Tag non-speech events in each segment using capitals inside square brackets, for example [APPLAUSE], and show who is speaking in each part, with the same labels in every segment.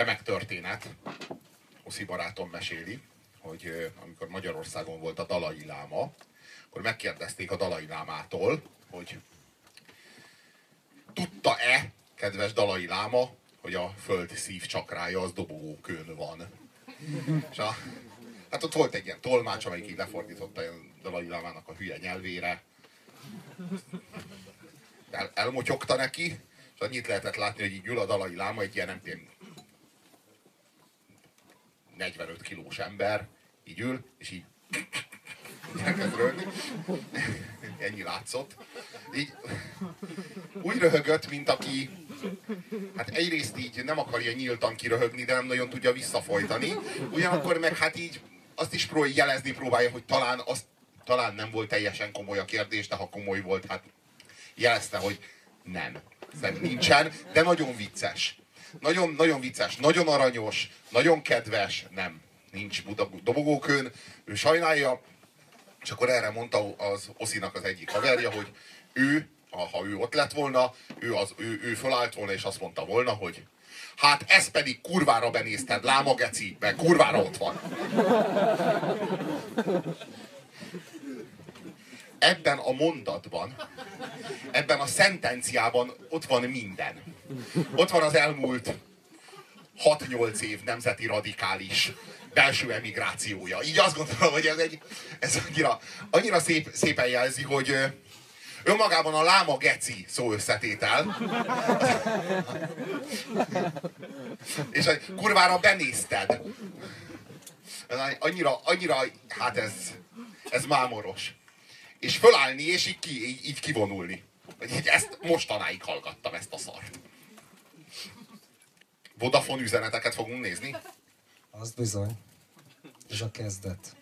Speaker 1: remek történet. Oszi barátom meséli, hogy amikor Magyarországon volt a Dalai Láma, akkor megkérdezték a Dalai Lámától, hogy tudta-e, kedves Dalai Láma, hogy a föld szív csakrája az dobogókön van. És a, hát ott volt egy ilyen tolmács, amelyik így lefordította a Dalai Lámának a hülye nyelvére. El, elmotyogta neki, és annyit lehetett látni, hogy így ül a Dalai Láma, egy ilyen nem tudom, 45 kilós ember, így ül, és így elkezd röhögni. Ennyi látszott. Így úgy röhögött, mint aki hát egyrészt így nem akarja nyíltan kiröhögni, de nem nagyon tudja visszafolytani. Ugyanakkor meg hát így azt is pró jelezni próbálja, hogy talán, az, talán nem volt teljesen komoly a kérdés, de ha komoly volt, hát jelezte, hogy nem. Szerintem nincsen, de nagyon vicces. Nagyon, nagyon vicces, nagyon aranyos, nagyon kedves, nem, nincs dobogókön, ő sajnálja, és akkor erre mondta az Oszinak az egyik haverja, hogy ő, ha ő ott lett volna, ő, az, ő, ő fölállt volna, és azt mondta volna, hogy hát ez pedig kurvára benézted, láma geci, mert kurvára ott van. Ebben a mondatban, ebben a szentenciában ott van minden. Ott van az elmúlt 6-8 év nemzeti radikális belső emigrációja. Így azt gondolom, hogy ez, egy, ez annyira, annyira szép, szépen jelzi, hogy önmagában a láma geci szó összetétel. És hogy kurvára benézted. Annyira, annyira, hát ez, ez mámoros. És fölállni, és így, ki, így, így kivonulni. Ezt mostanáig hallgattam, ezt a szart. Vodafone üzeneteket fogunk nézni?
Speaker 2: Az bizony. Ez a kezdet.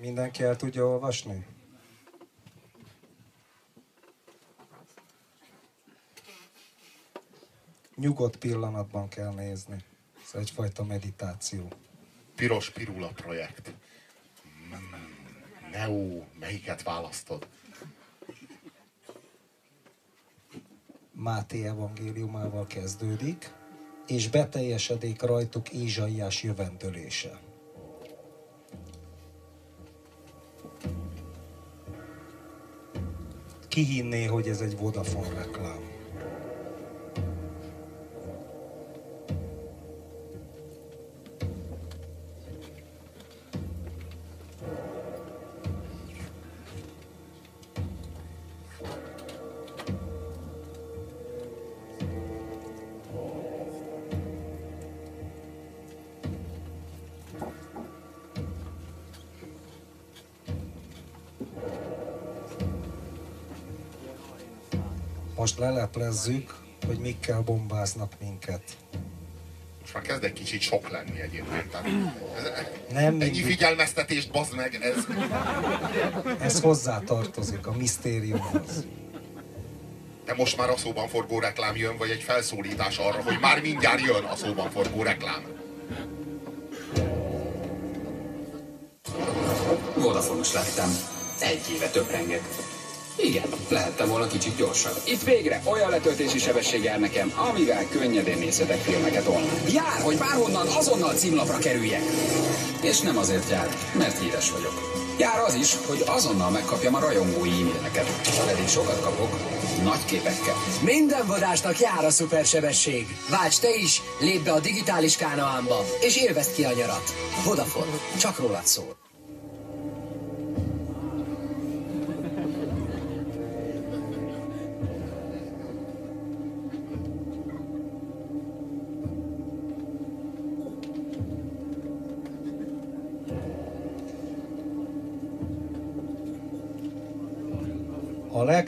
Speaker 2: Mindenki el tudja olvasni? Nyugodt pillanatban kell nézni. Ez egyfajta meditáció.
Speaker 1: Piros Pirula projekt. Neo, melyiket választod?
Speaker 2: Máté evangéliumával kezdődik, és beteljesedik rajtuk Ézsaiás jövendölése. Ki hinné, hogy ez egy Vodafone reklám? Most leleplezzük, hogy mikkel bombáznak minket.
Speaker 1: Most már kezd egy kicsit sok lenni egyébként. Tehát ez, Nem ennyi figyelmeztetést, bazd meg, ez...
Speaker 2: Ez hozzá tartozik a misztériumhoz.
Speaker 1: De most már a szóban forgó reklám jön, vagy egy felszólítás arra, hogy már mindjárt jön a szóban forgó reklám.
Speaker 3: Vodafonos lettem. Egy éve töprengek. Igen, lehettem volna kicsit gyorsabb. Itt végre olyan letöltési sebesség jár nekem, amivel könnyedén nézhetek filmeket online. Jár, hogy bárhonnan azonnal címlapra kerüljek. És nem azért jár, mert híres vagyok. Jár az is, hogy azonnal megkapjam a rajongói e-maileket. Pedig sokat kapok, nagy képekkel.
Speaker 4: Minden vadásnak jár a szupersebesség. Válts te is, lépj be a digitális kánaánba, és élvezd ki a nyarat. Vodafone, csak rólad szól.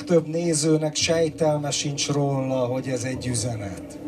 Speaker 2: Legtöbb nézőnek sejtelme sincs róla, hogy ez egy üzenet.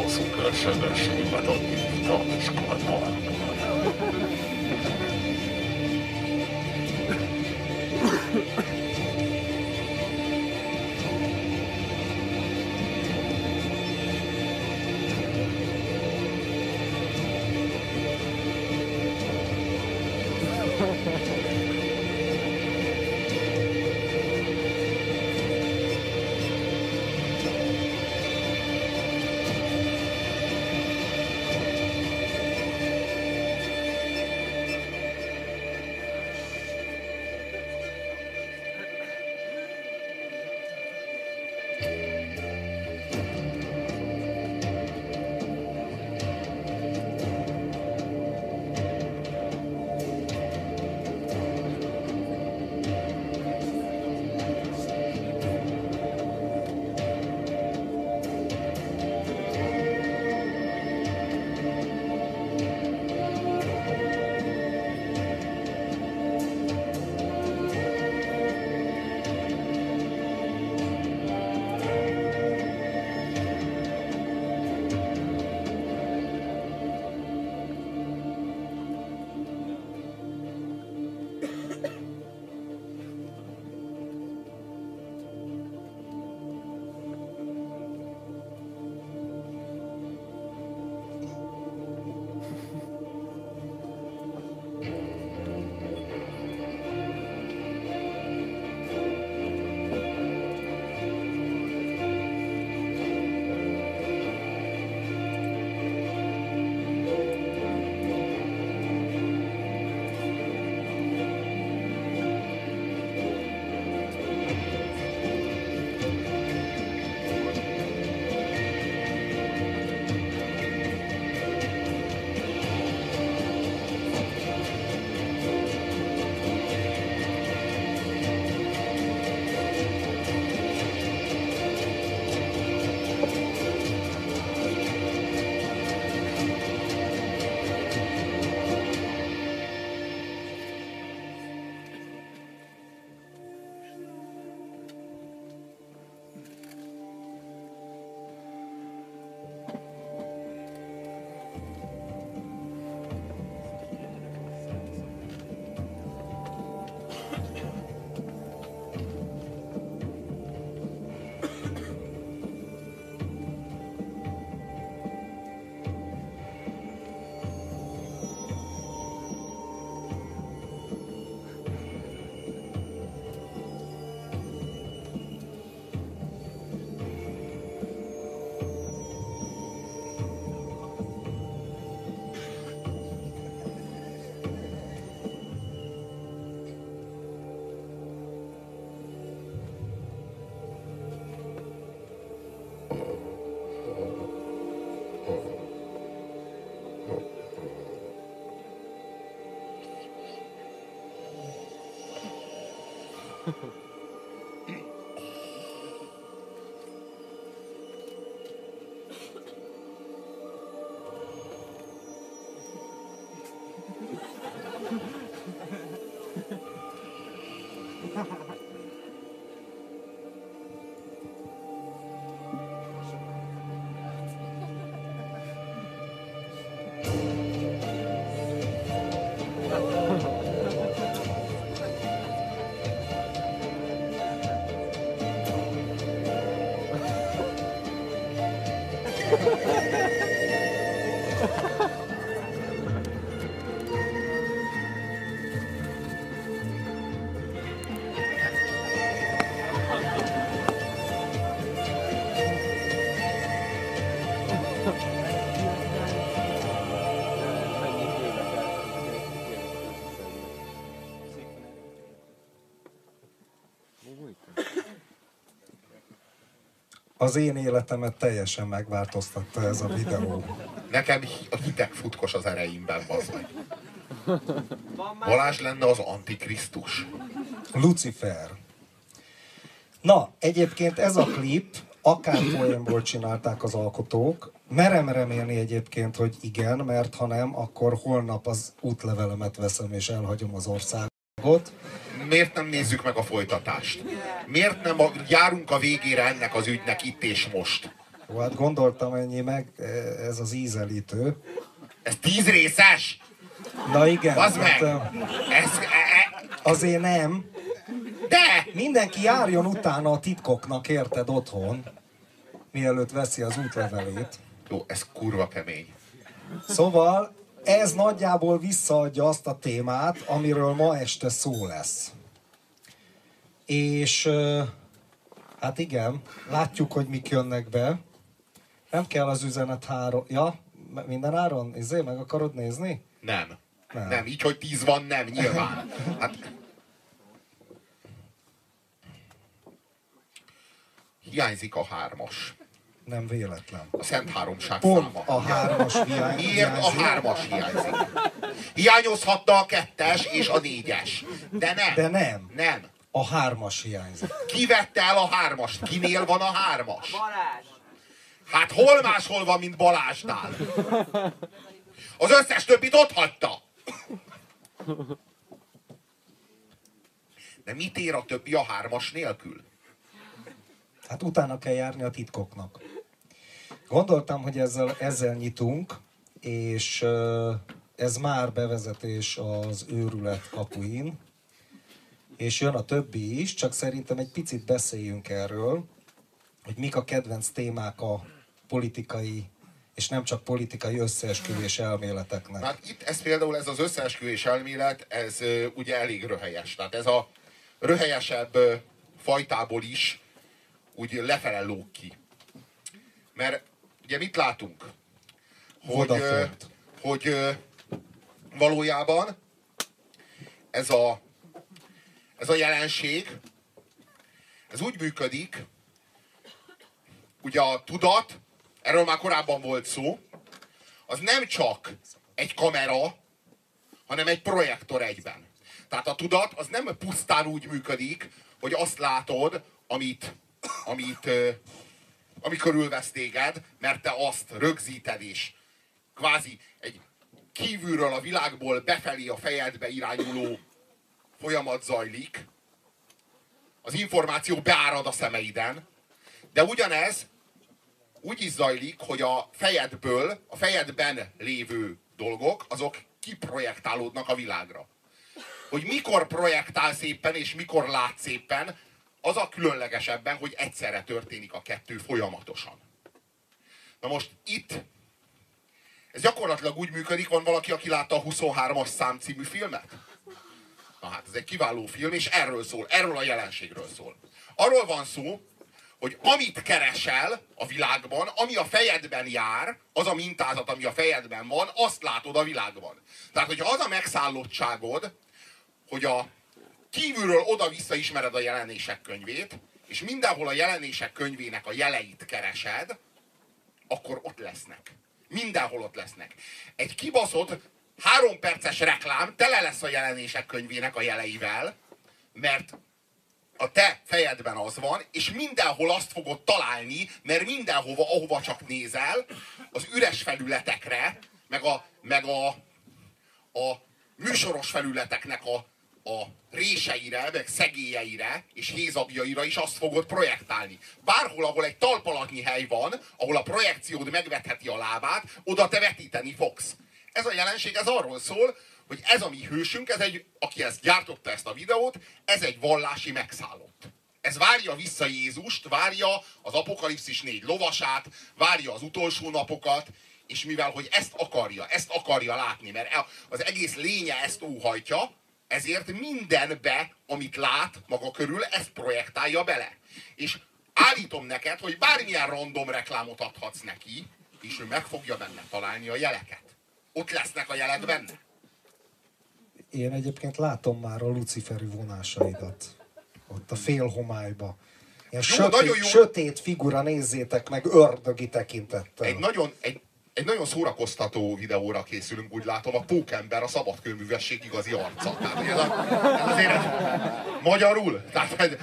Speaker 5: 告诉他，现是你到底不知道的什么段落。Ha ha ha.
Speaker 2: Az én életemet teljesen megváltoztatta ez a videó.
Speaker 1: Nekem a hideg futkos az ereimben, bazd meg. Balázs lenne az antikrisztus.
Speaker 2: Lucifer. Na, egyébként ez a klip, akár poénból csinálták az alkotók, merem remélni egyébként, hogy igen, mert ha nem, akkor holnap az útlevelemet veszem és elhagyom az országot.
Speaker 1: Miért nem nézzük meg a folytatást? Miért nem a, járunk a végére ennek az ügynek itt és most?
Speaker 2: Jó, hát gondoltam ennyi meg, ez az ízelítő.
Speaker 1: Ez tíz részes?
Speaker 2: Na igen,
Speaker 1: Bazd meg!
Speaker 2: hát, ö,
Speaker 1: Ez, e, e,
Speaker 2: azért nem.
Speaker 1: de!
Speaker 2: Mindenki járjon utána a titkoknak, érted, otthon, mielőtt veszi az útlevelét.
Speaker 1: Jó, ez kurva kemény.
Speaker 2: Szóval ez nagyjából visszaadja azt a témát, amiről ma este szó lesz. És hát igen, látjuk, hogy mik jönnek be. Nem kell az üzenet három... Ja, minden áron? Izé, meg akarod nézni?
Speaker 1: Nem.
Speaker 2: Nem.
Speaker 1: Nem. Így, hogy tíz van, nem, nyilván. Hát... Hiányzik a hármas.
Speaker 2: Nem véletlen.
Speaker 1: A Szent Háromság
Speaker 2: Pont
Speaker 1: száma.
Speaker 2: a hármas hiány.
Speaker 1: Miért a
Speaker 2: hiányzik.
Speaker 1: hármas hiányzik? Hiányozhatta a kettes és a négyes. De nem.
Speaker 2: De nem.
Speaker 1: Nem.
Speaker 2: A hármas hiányzik.
Speaker 1: Ki vette el a hármast? Kinél van a hármas? Balázs. Hát hol máshol van, mint Balázsnál? Az összes többit ott hagyta. De mit ér a többi a hármas nélkül?
Speaker 2: Hát utána kell járni a titkoknak. Gondoltam, hogy ezzel, ezzel nyitunk, és ez már bevezetés az őrület kapuin, és jön a többi is, csak szerintem egy picit beszéljünk erről, hogy mik a kedvenc témák a politikai, és nem csak politikai összeesküvés elméleteknek.
Speaker 1: Hát itt ez például ez az összeesküvés elmélet, ez ö, ugye elég röhelyes. Tehát ez a röhelyesebb ö, fajtából is úgy lefele lóg ki. Mert ugye mit látunk? Hogy, ö, hogy valójában ez a, ez a jelenség, ez úgy működik, ugye a tudat, erről már korábban volt szó, az nem csak egy kamera, hanem egy projektor egyben. Tehát a tudat az nem pusztán úgy működik, hogy azt látod, amit, amit, ami körülvesz téged, mert te azt rögzíted és kvázi egy kívülről a világból befelé a fejedbe irányuló folyamat zajlik, az információ beárad a szemeiden, de ugyanez úgy is zajlik, hogy a fejedből, a fejedben lévő dolgok, azok kiprojektálódnak a világra. Hogy mikor projektál szépen és mikor lát szépen, az a különlegesebben, hogy egyszerre történik a kettő folyamatosan. Na most itt ez gyakorlatilag úgy működik, van valaki, aki látta a 23-as szám című filmet? Na hát, ez egy kiváló film, és erről szól, erről a jelenségről szól. Arról van szó, hogy amit keresel a világban, ami a fejedben jár, az a mintázat, ami a fejedben van, azt látod a világban. Tehát, hogyha az a megszállottságod, hogy a kívülről oda-vissza ismered a jelenések könyvét, és mindenhol a jelenések könyvének a jeleit keresed, akkor ott lesznek. Mindenhol ott lesznek. Egy kibaszott három perces reklám tele lesz a jelenések könyvének a jeleivel, mert a te fejedben az van, és mindenhol azt fogod találni, mert mindenhova, ahova csak nézel, az üres felületekre, meg a, meg a, a műsoros felületeknek a, a réseire, meg szegélyeire és hézagjaira is azt fogod projektálni. Bárhol, ahol egy talpalatnyi hely van, ahol a projekciód megvetheti a lábát, oda te vetíteni fogsz. Ez a jelenség, ez arról szól, hogy ez a mi hősünk, ez egy, aki ezt gyártotta ezt a videót, ez egy vallási megszállott. Ez várja vissza Jézust, várja az Apokalipszis négy lovasát, várja az utolsó napokat, és mivel, hogy ezt akarja, ezt akarja látni, mert e- az egész lénye ezt óhajtja, ezért mindenbe, amit lát maga körül, ezt projektálja bele. És állítom neked, hogy bármilyen random reklámot adhatsz neki, és ő meg fogja benne találni a jeleket. Ott lesznek a jelek benne.
Speaker 2: Én egyébként látom már a luciferi vonásaidat. Ott a félhomályba. Ilyen
Speaker 1: Jó,
Speaker 2: sötét,
Speaker 1: nagyon jó.
Speaker 2: sötét figura, nézzétek meg, ördögi tekintettel.
Speaker 1: Egy nagyon, egy, egy nagyon szórakoztató videóra készülünk, úgy látom, a Pókember, a szabadkőművesség igazi arca. Tehát ez, a, ez azért magyarul, tehát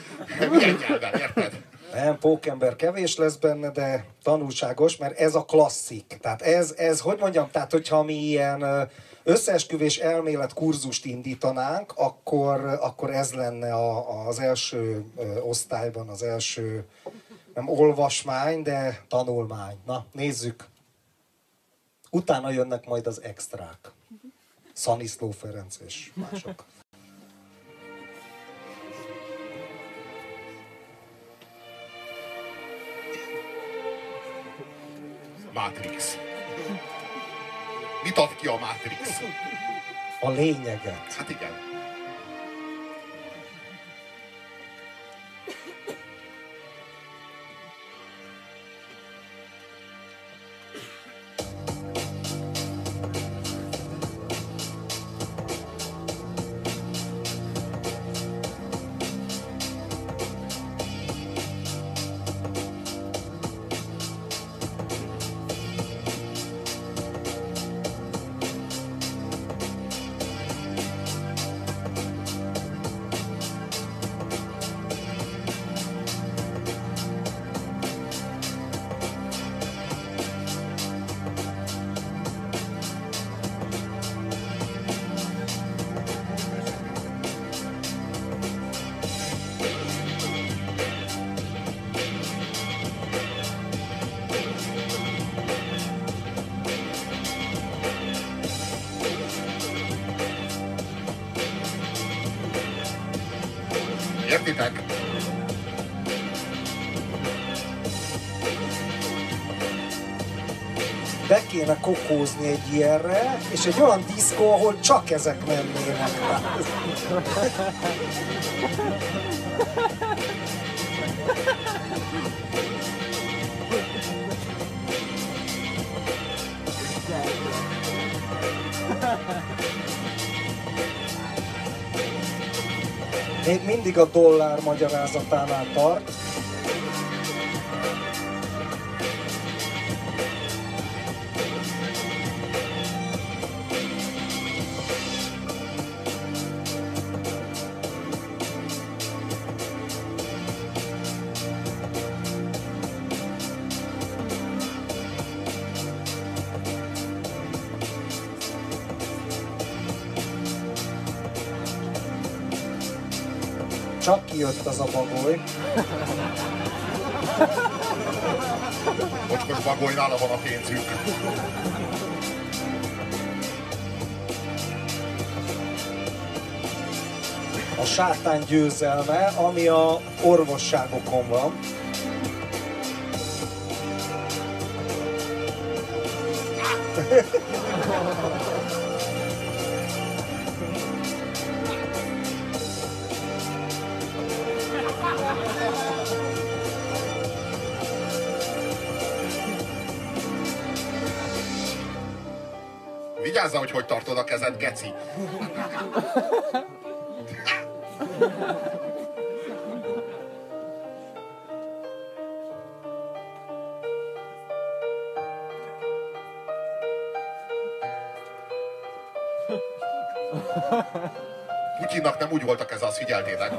Speaker 1: milyen nyelven, érted?
Speaker 2: Nem, pókember kevés lesz benne, de tanulságos, mert ez a klasszik. Tehát ez, ez hogy mondjam, tehát hogyha mi ilyen összeesküvés elmélet kurzust indítanánk, akkor, akkor ez lenne a, az első osztályban, az első nem olvasmány, de tanulmány. Na, nézzük. Utána jönnek majd az extrák. Szaniszló Ferenc és mások.
Speaker 1: Matrix. Mit ad ki a Matrix?
Speaker 2: A lényeget.
Speaker 1: Hát igen.
Speaker 2: Kéne kokózni egy ilyenre, és egy olyan diszkó, ahol csak ezek mennének. Még mindig a dollár magyarázatánál tart. Kijött az a bagoly.
Speaker 1: Mocskos bagoly, nála van a pénzük.
Speaker 2: a sátán győzelme, ami a orvosságokon van.
Speaker 1: Vigyázzál, hogy hogy tartod a kezed, geci. Putyinnak nem úgy volt a keze, azt figyeltétek.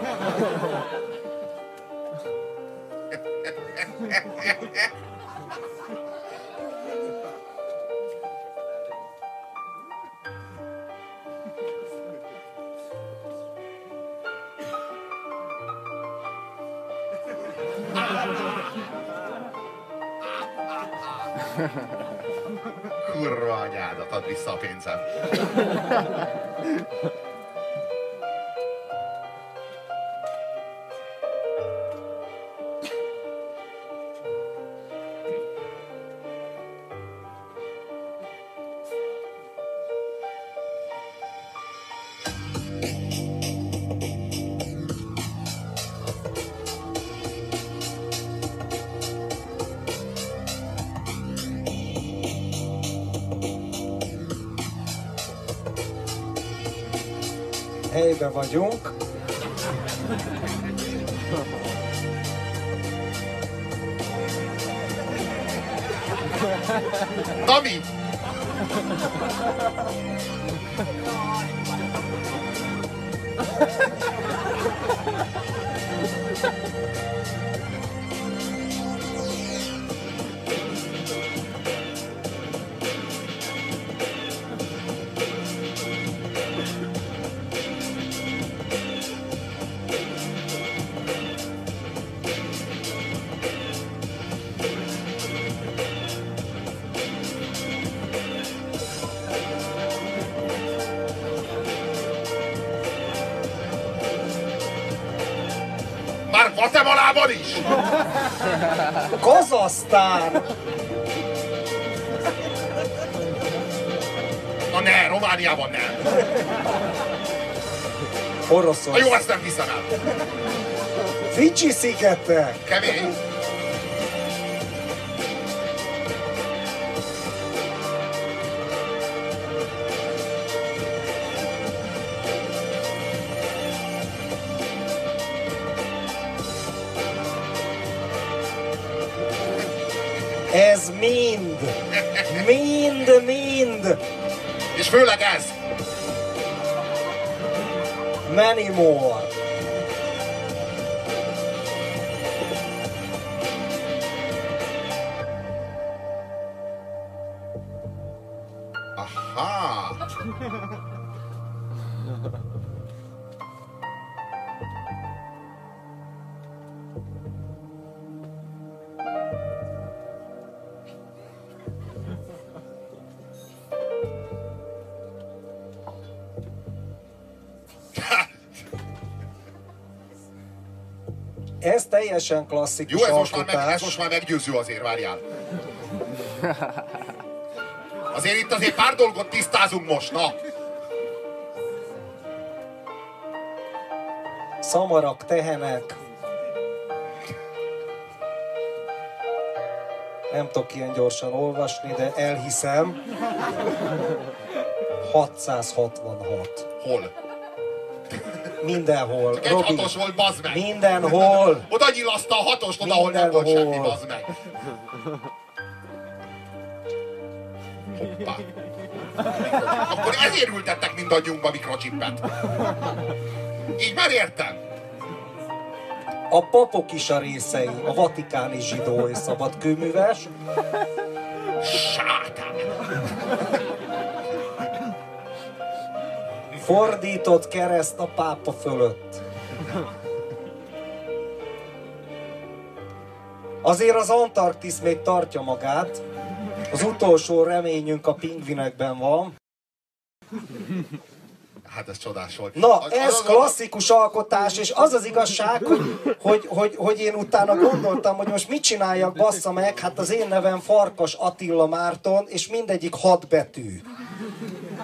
Speaker 1: Vissza a de um
Speaker 2: Kazasztán!
Speaker 1: Na ne, Romániában nem.
Speaker 2: Oroszország.
Speaker 1: jó, ezt nem hiszem el.
Speaker 2: Fidzsi szigetek!
Speaker 1: Kemény.
Speaker 2: More!
Speaker 1: Aha. [LAUGHS]
Speaker 2: Ez teljesen klasszikus
Speaker 1: Jó, ez most, már meg, ez most már meggyőző azért, várjál. Azért itt azért pár dolgot tisztázunk most, na.
Speaker 2: Szamarak, tehenek. Nem tudok ilyen gyorsan olvasni, de elhiszem. 666.
Speaker 1: Hol?
Speaker 2: Mindenhol.
Speaker 1: Egy
Speaker 2: Robi,
Speaker 1: hatos volt, bazd meg.
Speaker 2: mindenhol.
Speaker 1: Oda nyilaszta a hatost, oda, ahol nem volt semmi, bazd meg. Hoppá. Akkor ezért ültettek mindannyiunkba mikrochippet. Így már értem.
Speaker 2: A papok is a részei, a vatikáni zsidó és szabadkőműves. Fordított kereszt a pápa fölött. Azért az Antarktisz még tartja magát. Az utolsó reményünk a pingvinekben van.
Speaker 1: Hát ez csodás volt.
Speaker 2: Na,
Speaker 1: Az-
Speaker 2: ez
Speaker 1: az- az-
Speaker 2: klasszikus alkotás, és az az igazság, hogy, hogy, hogy, hogy én utána gondoltam, hogy most mit csináljak, bassza meg, hát az én nevem Farkas Attila Márton, és mindegyik hat betű.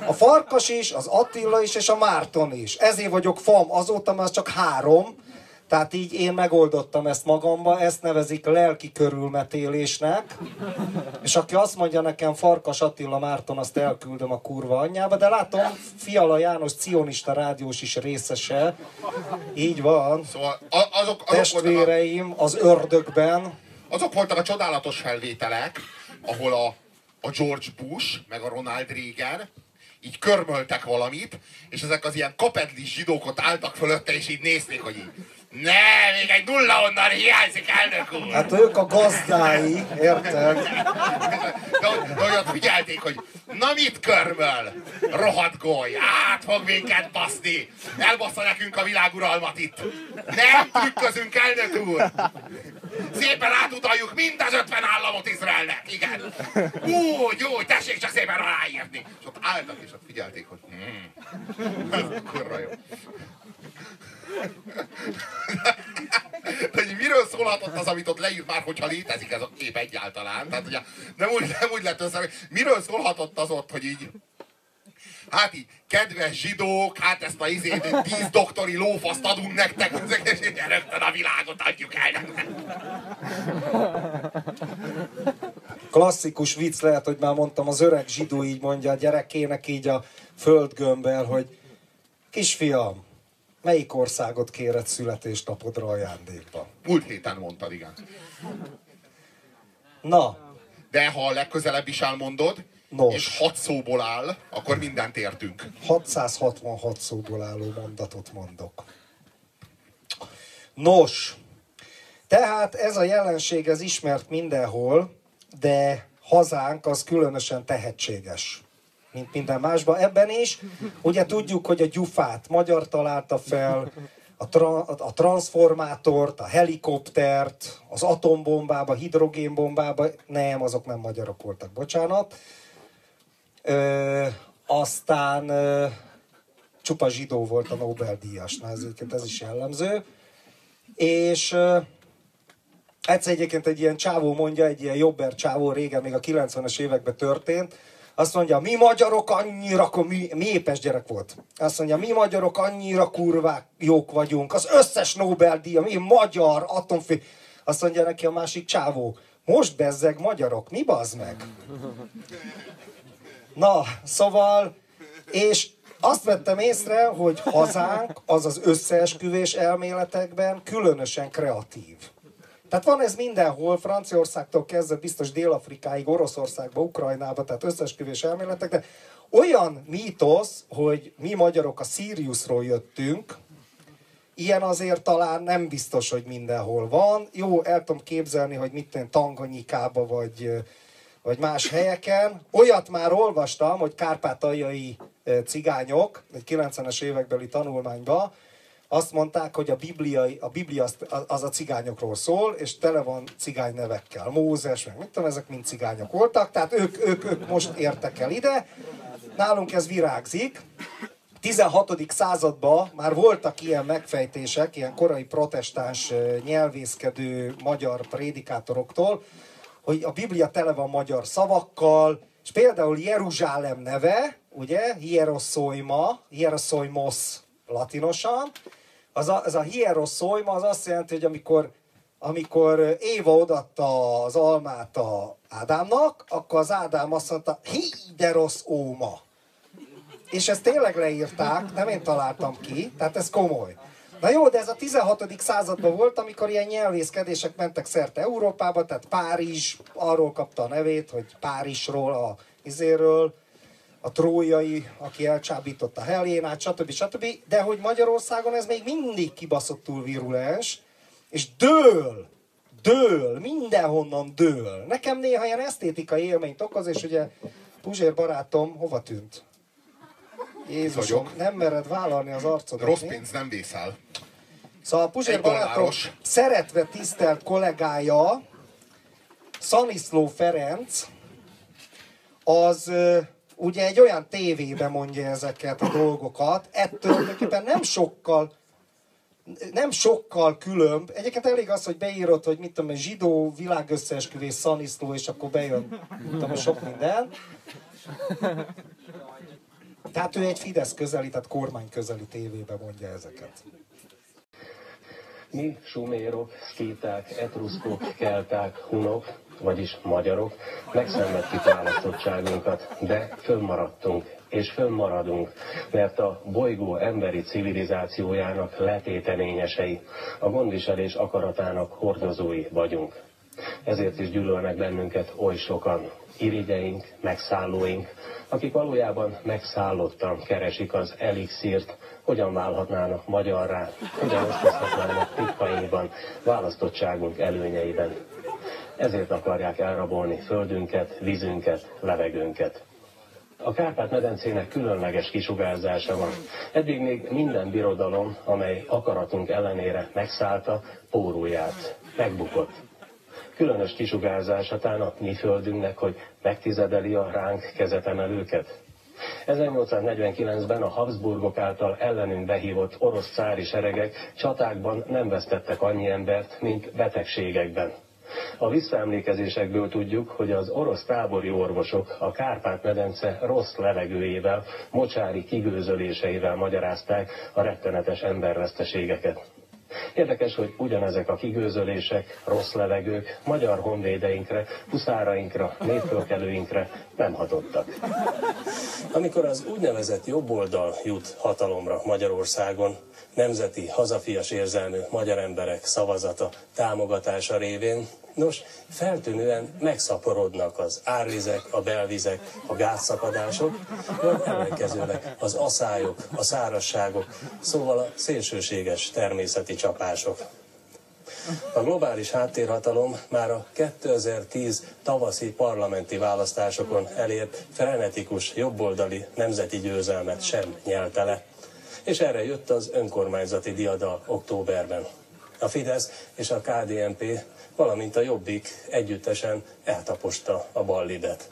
Speaker 2: A Farkas is, az Attila is, és a Márton is. Ezért vagyok fam, azóta már csak három, tehát így én megoldottam ezt magamba, ezt nevezik lelki körülmetélésnek. És aki azt mondja nekem Farkas Attila Márton, azt elküldöm a kurva anyjába, de látom, Fiala János cionista rádiós is részese. Így van.
Speaker 1: Szóval azok, azok,
Speaker 2: Testvéreim az ördögben.
Speaker 1: azok voltak a csodálatos felvételek, ahol a, a George Bush, meg a Ronald Reagan így körmöltek valamit, és ezek az ilyen kapedlis zsidók ott álltak fölötte, és így nézték, hogy így ne, még egy nulla onnan hiányzik, elnök úr!
Speaker 2: Hát ők a gazdái, érted?
Speaker 1: De, de olyat figyelték, hogy na mit körmöl? Rohadt goly, át fog minket baszni! Elbassza nekünk a világuralmat itt! Nem trükközünk, elnök úr! Szépen átutaljuk mind az 50 államot Izraelnek, igen! Úgy, úgy, tessék csak szépen aláírni! És ott álltak, és ott figyelték, hogy hmm, ez kurva jó. Hogy miről szólhatott az, amit ott leírt már, hogyha létezik ez a kép egyáltalán? Tehát ugye nem úgy, nem úgy lett össze, miről szólhatott az ott, hogy így Hát így, kedves zsidók, hát ezt a izét, tíz doktori lófaszt adunk nektek, és rögtön a világot adjuk el nektek.
Speaker 2: Klasszikus vicc lehet, hogy már mondtam, az öreg zsidó így mondja a gyerekének így a földgömbbel, hogy kisfiam, melyik országot kéred születésnapodra ajándékba?
Speaker 1: Múlt héten mondtad, igen.
Speaker 2: Na,
Speaker 1: De ha a legközelebb is elmondod,
Speaker 2: Nos.
Speaker 1: és hat szóból áll, akkor mindent értünk.
Speaker 2: 666 szóból álló mondatot mondok. Nos, tehát ez a jelenség ez ismert mindenhol, de hazánk az különösen tehetséges, mint minden másban. Ebben is, ugye tudjuk, hogy a gyufát magyar találta fel, a, tra- a transformátort, a helikoptert, az atombombába, hidrogénbombába, nem, azok nem magyarok voltak, bocsánat. Ö, aztán ö, csupa zsidó volt a Nobel-díjas, na ez, ez is jellemző. És ö, egyszer egyébként egy ilyen csávó mondja, egy ilyen jobber csávó, régen még a 90-es években történt, azt mondja, mi magyarok annyira, mi, mi épes gyerek volt. Azt mondja, mi magyarok annyira kurvák jók vagyunk, az összes Nobel-díja, mi magyar atomfé... Azt mondja neki a másik csávó, most bezzeg magyarok, mi bazd meg? Na, szóval, és azt vettem észre, hogy hazánk az az összeesküvés elméletekben különösen kreatív. Tehát van ez mindenhol, Franciaországtól kezdve biztos Dél-Afrikáig, Oroszországba, Ukrajnába, tehát összeesküvés elméletek, de olyan mítosz, hogy mi magyarok a Siriusról jöttünk, ilyen azért talán nem biztos, hogy mindenhol van. Jó, el tudom képzelni, hogy mit tenni Tanganyikába, vagy, vagy más helyeken. Olyat már olvastam, hogy kárpátaljai eh, cigányok, egy 90-es évekbeli tanulmányban, azt mondták, hogy a, bibliai, a Biblia az, az a cigányokról szól, és tele van cigány nevekkel. Mózes, meg mit tudom, ezek mind cigányok voltak, tehát ők, ők, ők most értek el ide. Nálunk ez virágzik. 16. században már voltak ilyen megfejtések, ilyen korai protestáns nyelvészkedő magyar prédikátoroktól, hogy a Biblia tele van magyar szavakkal, és például Jeruzsálem neve, ugye, hieroszoima, hieroszoimos latinosan, az a, az a hieroszoima az azt jelenti, hogy amikor, amikor Éva odatta az almát a Ádámnak, akkor az Ádám azt mondta, hideros óma. És ezt tényleg leírták, nem én találtam ki, tehát ez komoly. Na jó, de ez a 16. században volt, amikor ilyen nyelvészkedések mentek szerte Európába, tehát Párizs arról kapta a nevét, hogy Párizsról, a izéről, a trójai, aki elcsábította Helénát, stb. stb. De hogy Magyarországon ez még mindig kibaszottul virulens, és dől, dől, mindenhonnan dől. Nekem néha ilyen esztétikai élményt okoz, és ugye Puzsér barátom hova tűnt? Jézusom, nem mered vállalni az arcodat.
Speaker 1: Rossz pénz nem vészel.
Speaker 2: Szóval a Puzsér barátom szeretve tisztelt kollégája, Szaniszló Ferenc, az ugye egy olyan tévében mondja ezeket a dolgokat, ettől tulajdonképpen nem sokkal nem sokkal különb. Egyébként elég az, hogy beírod, hogy mit tudom, én, zsidó világösszeesküvés Szaniszló, és akkor bejön, mit tudom, sok minden. Tehát ő egy Fidesz közeli, tehát kormány közeli tévében mondja ezeket.
Speaker 6: Mi sumérok, szkíták, etruszkok, kelták, hunok, vagyis magyarok, megszenvedtük választottságunkat, de fönnmaradtunk, és fönnmaradunk, mert a bolygó emberi civilizációjának letéteményesei, a gondviselés akaratának hordozói vagyunk. Ezért is gyűlölnek bennünket oly sokan, irigyeink, megszállóink, akik valójában megszállottan keresik az elixírt, hogyan válhatnának magyarrá, hogyan osztozhatnának titkainkban, választottságunk előnyeiben. Ezért akarják elrabolni földünket, vízünket, levegőnket. A Kárpát-medencének különleges kisugárzása van. Eddig még minden birodalom, amely akaratunk ellenére megszállta, pórulját, megbukott. Különös kisugárzása tán a mi földünknek, hogy megtizedeli a ránk kezetemelőket. 1849-ben a Habsburgok által ellenünk behívott orosz cári seregek csatákban nem vesztettek annyi embert, mint betegségekben. A visszaemlékezésekből tudjuk, hogy az orosz tábori orvosok a Kárpát-medence rossz levegőjével, mocsári kigőzöléseivel magyarázták a rettenetes emberveszteségeket. Érdekes, hogy ugyanezek a kigőzölések, rossz levegők magyar honvédeinkre, huszárainkra, népfölkelőinkre nem hatottak. Amikor az úgynevezett jobboldal jut hatalomra Magyarországon, nemzeti, hazafias érzelmű magyar emberek szavazata, támogatása révén, nos, feltűnően megszaporodnak az árvizek, a belvizek, a gázszakadások, vagy ellenkezőleg az aszályok, a szárasságok, szóval a szélsőséges természeti csapások. A globális háttérhatalom már a 2010 tavaszi parlamenti választásokon elért frenetikus jobboldali nemzeti győzelmet sem nyelte le és erre jött az önkormányzati diadal októberben. A Fidesz és a KDNP, valamint a Jobbik együttesen eltaposta a ballibet.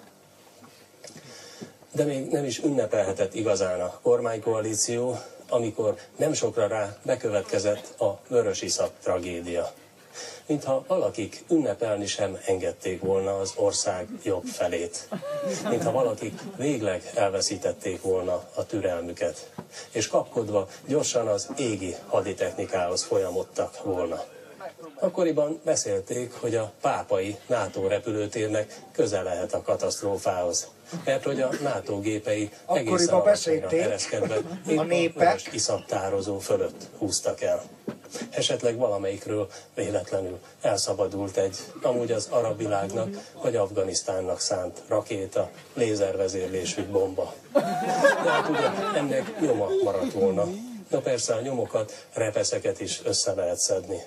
Speaker 6: De még nem is ünnepelhetett igazán a kormánykoalíció, amikor nem sokra rá bekövetkezett a vörösiszap tragédia mintha valakik ünnepelni sem engedték volna az ország jobb felét. Mintha valakik végleg elveszítették volna a türelmüket, és kapkodva gyorsan az égi haditechnikához folyamodtak volna. Akkoriban beszélték, hogy a pápai NATO repülőtérnek közel lehet a katasztrófához. Mert hogy a NATO gépei egészen alacsonyra ereszkedve
Speaker 2: a népek
Speaker 6: iszaptározó fölött húztak el. Esetleg valamelyikről véletlenül elszabadult egy, amúgy az arab világnak vagy Afganisztánnak szánt rakéta, lézervezérlésű bomba. De hát ugye ennek nyoma maradt volna. Na persze a nyomokat, repeszeket is össze lehet szedni.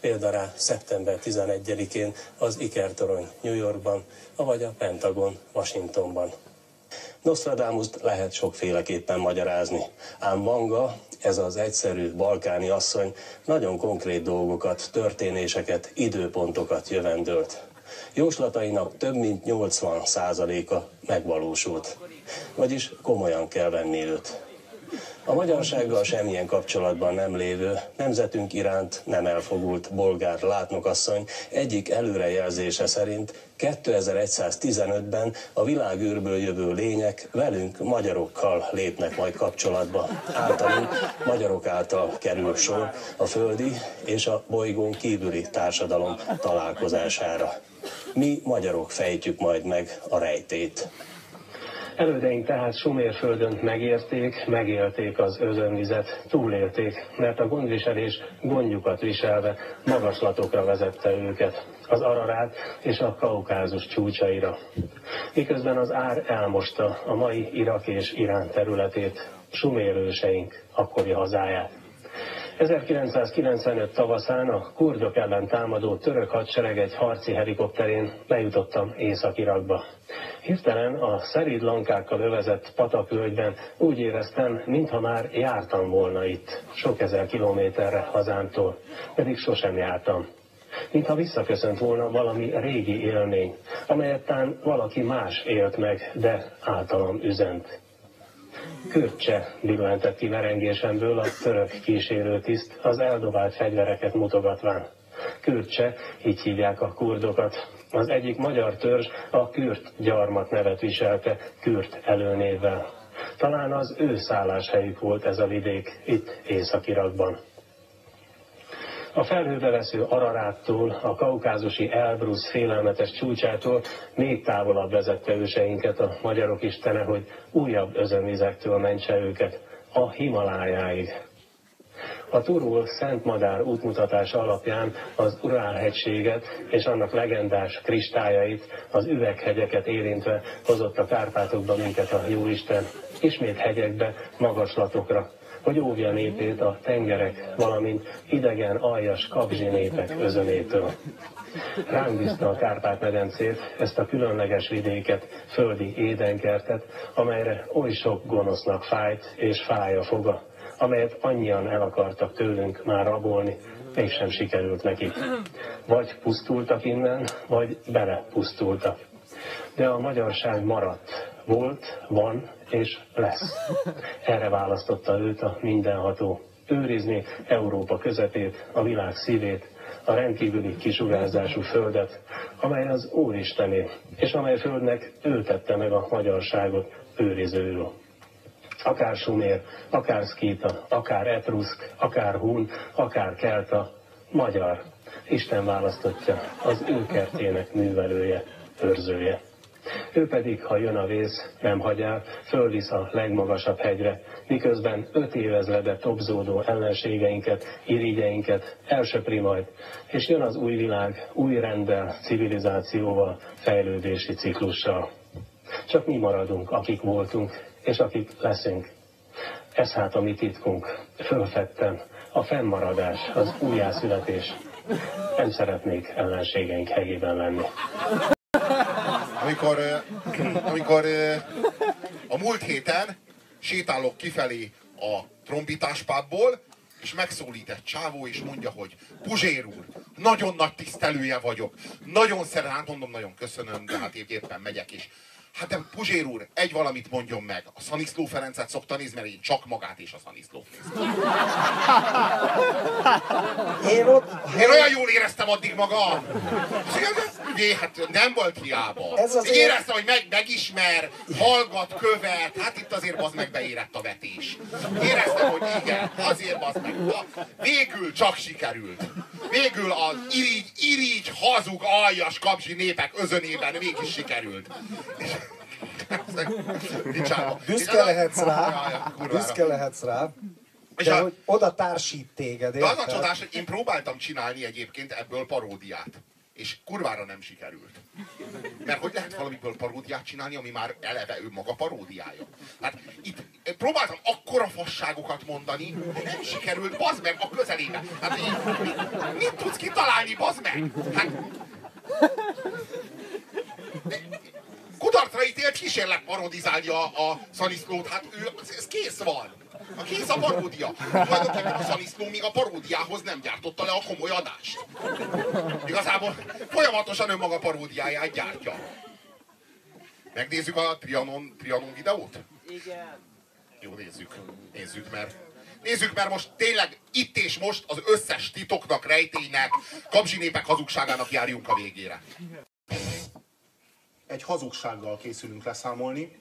Speaker 6: Például szeptember 11-én az Ikertorony New Yorkban, vagy a Pentagon Washingtonban. nostradamus lehet sokféleképpen magyarázni, ám Vanga, ez az egyszerű balkáni asszony nagyon konkrét dolgokat, történéseket, időpontokat jövendőlt. Jóslatainak több mint 80%-a megvalósult. Vagyis komolyan kell venni őt. A magyarsággal semmilyen kapcsolatban nem lévő, nemzetünk iránt nem elfogult bolgár látnokasszony egyik előrejelzése szerint 2115-ben a világűrből jövő lények velünk, magyarokkal lépnek majd kapcsolatba. Általunk magyarok által kerül sor a földi és a bolygón kívüli társadalom találkozására. Mi magyarok fejtjük majd meg a rejtét. Elődeink tehát Sumérföldön megérték, megélték az özönvizet, túlélték, mert a gondviselés gondjukat viselve magaslatokra vezette őket, az Ararát és a Kaukázus csúcsaira. Miközben az ár elmosta a mai Irak és Irán területét, sumérőseink akkori hazáját. 1995 tavaszán a kurdok ellen támadó török hadsereg egy harci helikopterén lejutottam Észak-Irakba. Hirtelen a szerid lankákkal övezett patakvölgyben úgy éreztem, mintha már jártam volna itt, sok ezer kilométerre hazámtól, pedig sosem jártam. Mintha visszaköszönt volna valami régi élmény, amelyet tán valaki más élt meg, de általam üzent. Kürtse billentett ki merengésemből a török kísérőtiszt, az eldobált fegyvereket mutogatván. Kürtse, így hívják a kurdokat. Az egyik magyar törzs a Kürt gyarmat nevet viselte, Kürt előnévvel. Talán az ő szálláshelyük volt ez a vidék, itt Észak-Irakban. A felhőbe vesző Araráttól, a kaukázusi Elbrusz félelmetes csúcsától még távolabb vezette őseinket a magyarok istene, hogy újabb özönvizektől mentse őket, a Himalájáig. A Turul Szent Madár útmutatása alapján az Urál-hegységet és annak legendás kristályait, az üveghegyeket érintve hozott a Kárpátokba minket a Jóisten, ismét hegyekbe, magaslatokra, hogy óvja népét a tengerek, valamint idegen, aljas kabzsi népek özönétől. Ránk bízta a Kárpát-medencét, ezt a különleges vidéket, földi édenkertet, amelyre oly sok gonosznak fájt és fáj a foga, amelyet annyian el akartak tőlünk már rabolni, mégsem sikerült nekik. Vagy pusztultak innen, vagy belepusztultak. De a magyarság maradt. Volt, van és lesz. Erre választotta őt a mindenható. Őrizni Európa közepét, a világ szívét, a rendkívüli kisugárzású földet, amely az Úristené, és amely földnek ő tette meg a magyarságot őrizőül. Akár sumér, akár szkíta, akár etruszk, akár hun, akár kelta, magyar. Isten választotja, az ő kertjének művelője, őrzője. Ő pedig, ha jön a vész, nem hagy el, fölvisz a legmagasabb hegyre, miközben öt évezrede topzódó ellenségeinket, irigyeinket elsöpri majd, és jön az új világ, új rendel, civilizációval, fejlődési ciklussal. Csak mi maradunk, akik voltunk, és akik leszünk. Ez hát a mi titkunk, fölfedten, a fennmaradás, az újjászületés. Nem szeretnék ellenségeink helyében lenni.
Speaker 1: Amikor, amikor a múlt héten sétálok kifelé a trombitáspából, és megszólít egy csávó, és mondja, hogy Puzsér úr, nagyon nagy tisztelője vagyok, nagyon szeretem, hát mondom, nagyon köszönöm, de hát éppen megyek is. Hát de Puzsér úr, egy valamit mondjon meg. A Szaniszló Ferencet szokta nézni, mert én csak magát és a Szaniszlót nézem.
Speaker 2: Én ott...
Speaker 1: Én olyan jól éreztem addig magam. Ugye, hát nem volt hiába.
Speaker 2: Ez azért-
Speaker 1: Én éreztem, hogy meg, megismer, hallgat, követ. Hát itt azért az meg beérett a vetés. Éreztem, hogy igen, azért az meg. Végül csak sikerült. Végül az irigy, irigy, hazug, aljas kapzsi népek özönében mégis sikerült.
Speaker 2: Büszke lehetsz rá, büszke lehetsz rá,
Speaker 1: És
Speaker 2: de
Speaker 1: a-
Speaker 2: hogy oda társít téged,
Speaker 1: De az a csodás, hogy én próbáltam csinálni egyébként ebből paródiát. És kurvára nem sikerült. Mert hogy lehet valamiből paródiát csinálni, ami már eleve ő maga paródiája? Hát itt próbáltam akkora fasságokat mondani, nem sikerült, bazd meg, a közelébe. Hát így, mit, mit tudsz kitalálni, bazd meg? Hát, de kudarcra ítélt kísérlet parodizálni a, a Szaniszlót, hát ő, ez kész van. A kész a paródia. Tulajdonképpen a Szaniszló még a paródiához nem gyártotta le a komoly adást. Igazából folyamatosan önmaga paródiáját gyártja. Megnézzük a Trianon, Trianon videót?
Speaker 7: Igen.
Speaker 1: Jó, nézzük. Nézzük, mert Nézzük, mert most tényleg itt és most az összes titoknak, rejtélynek, kapzsinépek hazugságának járjunk a végére.
Speaker 8: Egy hazugsággal készülünk leszámolni,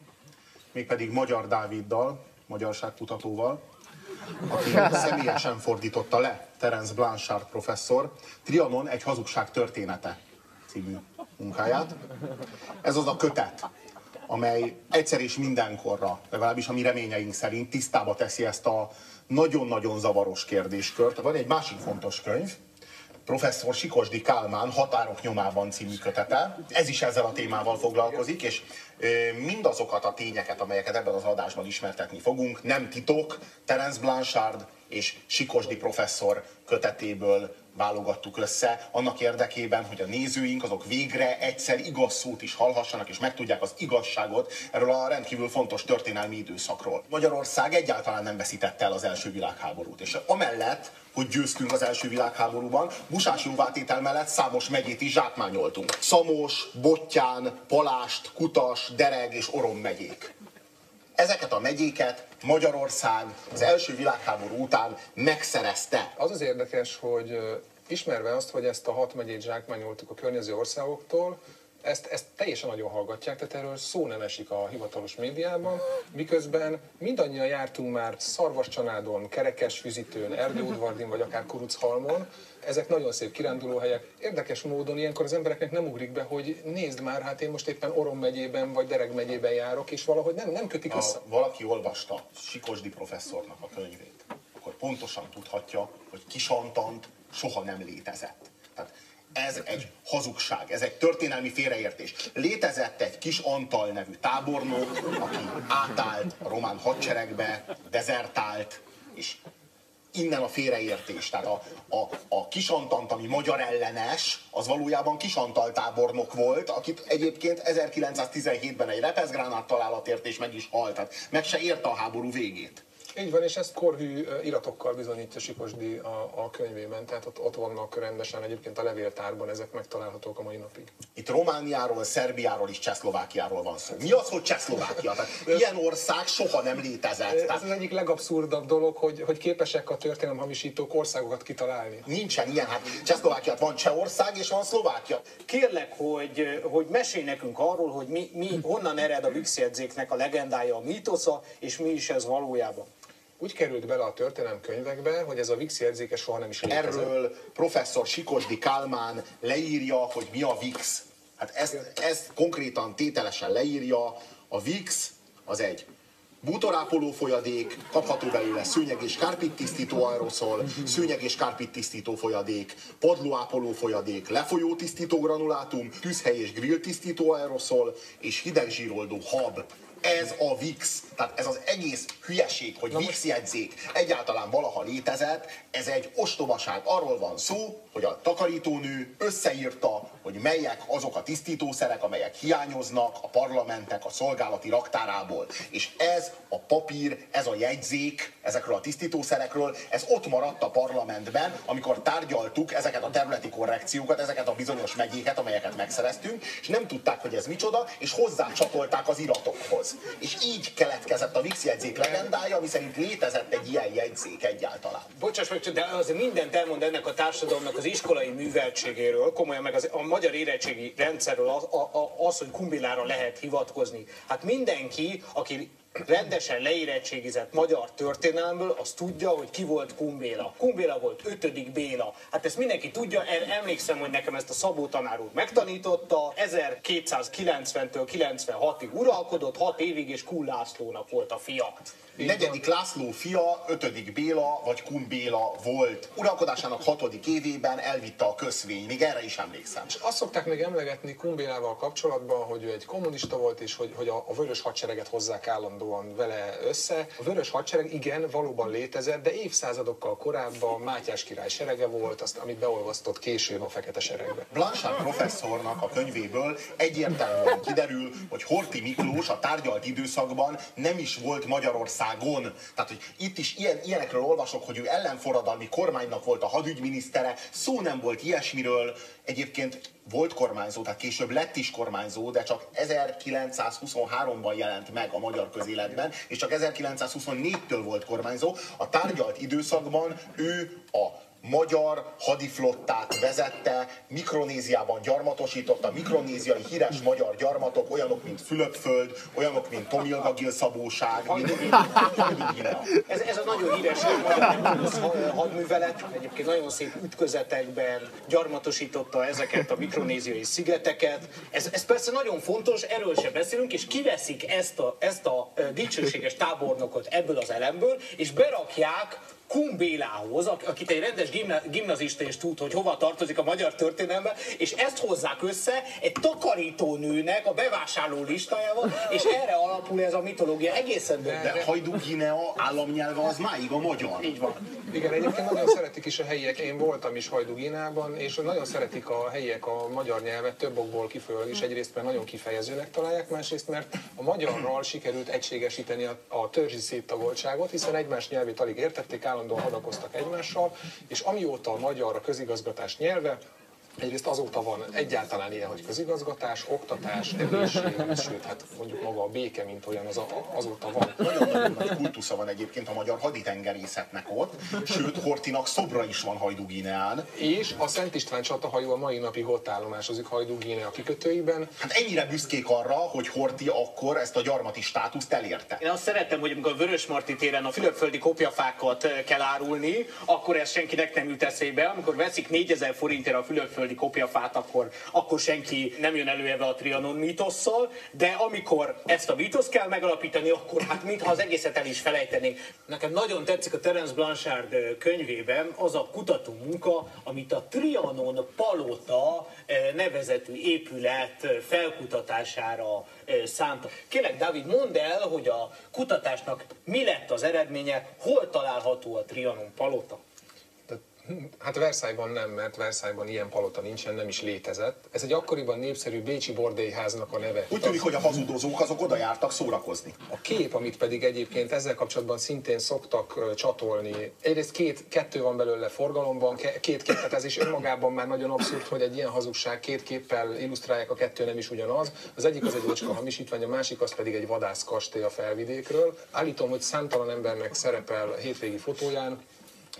Speaker 8: mégpedig Magyar Dáviddal, magyarságkutatóval, aki [LAUGHS] személyesen fordította le Terence Blanchard professzor Trianon egy hazugság története című munkáját. Ez az a kötet, amely egyszer és mindenkorra, legalábbis a mi reményeink szerint tisztába teszi ezt a nagyon-nagyon zavaros kérdéskört. Van egy másik fontos könyv, professzor Sikosdi Kálmán Határok nyomában című kötete. Ez is ezzel a témával foglalkozik, és mindazokat a tényeket, amelyeket ebben az adásban ismertetni fogunk, nem titok, Terence Blanchard és Sikosdi professzor kötetéből válogattuk össze, annak érdekében, hogy a nézőink azok végre egyszer igaz szót is hallhassanak, és megtudják az igazságot erről a rendkívül fontos történelmi időszakról. Magyarország egyáltalán nem veszítette el az első világháborút, és amellett, hogy győztünk az első világháborúban, busás jóvátétel mellett számos megyét is zsákmányoltunk. Szamos, Bottyán, Palást, Kutas, Dereg és Orom megyék. Ezeket a megyéket Magyarország az első világháború után megszerezte.
Speaker 9: Az az érdekes, hogy ismerve azt, hogy ezt a hat megyét zsákmányoltuk a környező országoktól, ezt, ezt teljesen nagyon hallgatják, tehát erről szó nem esik a hivatalos médiában, miközben mindannyian jártunk már Szarvascsanádon, Kerekesfüzitőn, Erdőudvardin vagy akár Kuruchalmon, ezek nagyon szép kirándulóhelyek. Érdekes módon ilyenkor az embereknek nem ugrik be, hogy nézd már, hát én most éppen Orom megyében vagy Dereg megyében járok, és valahogy nem, nem kötik össze.
Speaker 8: Ha valaki olvasta Sikosdi professzornak a könyvét, akkor pontosan tudhatja, hogy Kisantant soha nem létezett. Tehát ez egy hazugság, ez egy történelmi félreértés. Létezett egy kis Antal nevű tábornok, aki átállt a román hadseregbe, dezertált, és innen a félreértés. Tehát a, a, a Kisantant, ami magyar ellenes, az valójában Kisantal tábornok volt, akit egyébként 1917-ben egy repeszgránát találatért és meg is halt. Tehát meg se érte a háború végét.
Speaker 9: Így van, és ezt korhű iratokkal bizonyítja Sikosdi a, a könyvében, tehát ott, ott vannak rendesen egyébként a levéltárban, ezek megtalálhatók a mai napig.
Speaker 8: Itt Romániáról, Szerbiáról és Csehszlovákiáról van szó. Mi az, hogy Csehszlovákia? Tehát ilyen ország soha nem létezett.
Speaker 9: Ez
Speaker 8: Tehát
Speaker 9: az egyik legabszurdabb dolog, hogy, hogy képesek a történelemhamisítók országokat kitalálni.
Speaker 8: nincsen ilyen. Hát Csehszlovákiát van Csehország és van Szlovákia.
Speaker 7: Kérlek, hogy, hogy mesélj nekünk arról, hogy mi, mi, honnan ered a Vix jegyzéknek a legendája, a mítosza, és mi is ez valójában.
Speaker 9: Úgy került bele a történelem könyvekbe, hogy ez a VIX jegyzéke soha nem is létezett.
Speaker 8: Erről professzor Sikosdi Kálmán leírja, hogy mi a VIX. Hát ezt, ezt konkrétan tételesen leírja. A VIX az egy bútorápoló folyadék, kapható belőle szőnyeg és kárpit tisztító aeroszol, szőnyeg és kárpit tisztító folyadék, padlóápoló folyadék, lefolyó tisztító granulátum, tűzhely és grill tisztító aeroszol, és hidegzsíroldó hab. Ez a VIX. Tehát ez az egész hülyeség, hogy VIX jegyzék egyáltalán valaha létezett, ez egy ostobaság. Arról van szó, hogy a takarítónő összeírta, hogy melyek azok a tisztítószerek, amelyek hiányoznak a parlamentek a szolgálati raktárából. És ez a papír, ez a jegyzék ezekről a tisztítószerekről, ez ott maradt a parlamentben, amikor tárgyaltuk ezeket a területi korrekciókat, ezeket a bizonyos megyéket, amelyeket megszereztünk, és nem tudták, hogy ez micsoda, és hozzácsatolták az iratokhoz. És így keletkezett a VIX jegyzék legendája, ami szerint létezett egy ilyen jegyzék egyáltalán.
Speaker 7: Bocsáss meg, de azért mindent elmond ennek a társadalomnak az iskolai műveltségéről, komolyan meg az, a magyar érettségi rendszerről az, a, a, az, hogy kumbilára lehet hivatkozni. Hát mindenki, aki rendesen leérettségizett magyar történelmből, az tudja, hogy ki volt Kumbéla. Kumbéla volt ötödik Béla. Hát ezt mindenki tudja, erre emlékszem, hogy nekem ezt a Szabó tanár úr megtanította. 1290-től 96-ig uralkodott, 6 évig, és Kun Lászlónak volt a fia.
Speaker 8: Negyedik László fia, ötödik Béla vagy Kun Béla volt. Uralkodásának hatodik évében elvitte a közvény, még erre is emlékszem.
Speaker 9: És azt szokták még emlegetni Kumbélával kapcsolatban, hogy ő egy kommunista volt, és hogy, hogy a, a vörös hadsereget hozzák állandóan vele össze. A vörös hadsereg igen, valóban létezett, de évszázadokkal korábban Mátyás király serege volt, azt, amit beolvasztott később a fekete seregbe.
Speaker 8: Blanchard professzornak a könyvéből egyértelműen kiderül, hogy Horthy Miklós a tárgyalt időszakban nem is volt Magyarországon. Tehát, hogy itt is ilyen, ilyenekről olvasok, hogy ő ellenforradalmi kormánynak volt a hadügyminisztere, szó nem volt ilyesmiről. Egyébként volt kormányzó, tehát később lett is kormányzó, de csak 1923-ban jelent meg a magyar közéletben, és csak 1924-től volt kormányzó. A tárgyalt időszakban ő a magyar hadiflottát vezette, Mikronéziában gyarmatosította, mikronéziai híres magyar gyarmatok, olyanok, mint Fülöpföld, olyanok, mint Tomilgagil szabóság.
Speaker 7: Ez, ez a nagyon híres magyar hadművelet, egyébként nagyon szép ütközetekben gyarmatosította ezeket a mikronéziai szigeteket. Ez, ez persze nagyon fontos, erről sem beszélünk, és kiveszik ezt a, ezt a dicsőséges tábornokot ebből az elemből, és berakják Kumbélához, akit egy rendes gimna, gimnazista is tud, hogy hova tartozik a magyar történelme, és ezt hozzák össze egy takarítónőnek a bevásárló listájával, és erre alapul ez a mitológia egészen bőven.
Speaker 8: De Hajdú-Guinea államnyelve az máig a magyar.
Speaker 7: Így van.
Speaker 9: Igen, egyébként nagyon szeretik is a helyiek. Én voltam is Hajdú-Ginában, és nagyon szeretik a helyiek a magyar nyelvet több okból kifolyólag is. Egyrészt, mert nagyon kifejezőnek találják, másrészt, mert a magyarral sikerült egységesíteni a, a törzsi széttagoltságot, hiszen egymás nyelvét alig értették, állandóan hadakoztak egymással, és amióta a magyar a közigazgatás nyelve, Egyrészt azóta van egyáltalán ilyen, hogy közigazgatás, oktatás, egészség, sőt, hát mondjuk maga a béke, mint olyan, az a, azóta van.
Speaker 8: Nagyon-nagyon nagy kultusza van egyébként a magyar haditengerészetnek ott, sőt, Hortinak szobra is van Hajdú-Guineán.
Speaker 9: És a Szent István csatahajó a mai napig ott állomásozik Hajdú Guinea kikötőiben.
Speaker 8: Hát ennyire büszkék arra, hogy Horti akkor ezt a gyarmati státuszt elérte.
Speaker 7: Én azt szeretem, hogy amikor a Vörösmarty téren a fülöpföldi kopjafákat kell árulni, akkor ez senkinek nem jut eszébe. Amikor veszik 4000 forintért a fülöpföldi kopjafát, akkor, akkor senki nem jön elő ebbe a Trianon mítosszal, de amikor ezt a mítoszt kell megalapítani, akkor hát mintha az egészet el is felejtenénk. Nekem nagyon tetszik a Terence Blanchard könyvében az a kutató munka, amit a Trianon Palota nevezetű épület felkutatására szánta. Kérlek, Dávid, mondd el, hogy a kutatásnak mi lett az eredménye, hol található a Trianon Palota?
Speaker 9: Hát Versailles-ban nem, mert Versailles-ban ilyen palota nincsen, nem is létezett. Ez egy akkoriban népszerű bécsi bordélyháznak a neve.
Speaker 8: Úgy tűnik, hogy a hazudozók azok oda jártak szórakozni.
Speaker 9: A kép, amit pedig egyébként ezzel kapcsolatban szintén szoktak csatolni, egyrészt két, kettő van belőle forgalomban, két kép, tehát ez is önmagában már nagyon abszurd, hogy egy ilyen hazugság két képpel illusztrálják, a kettő nem is ugyanaz. Az egyik az egy ocska hamisítvány, a másik az pedig egy vadász kastély a felvidékről. Állítom, hogy számtalan embernek szerepel a hétvégi fotóján,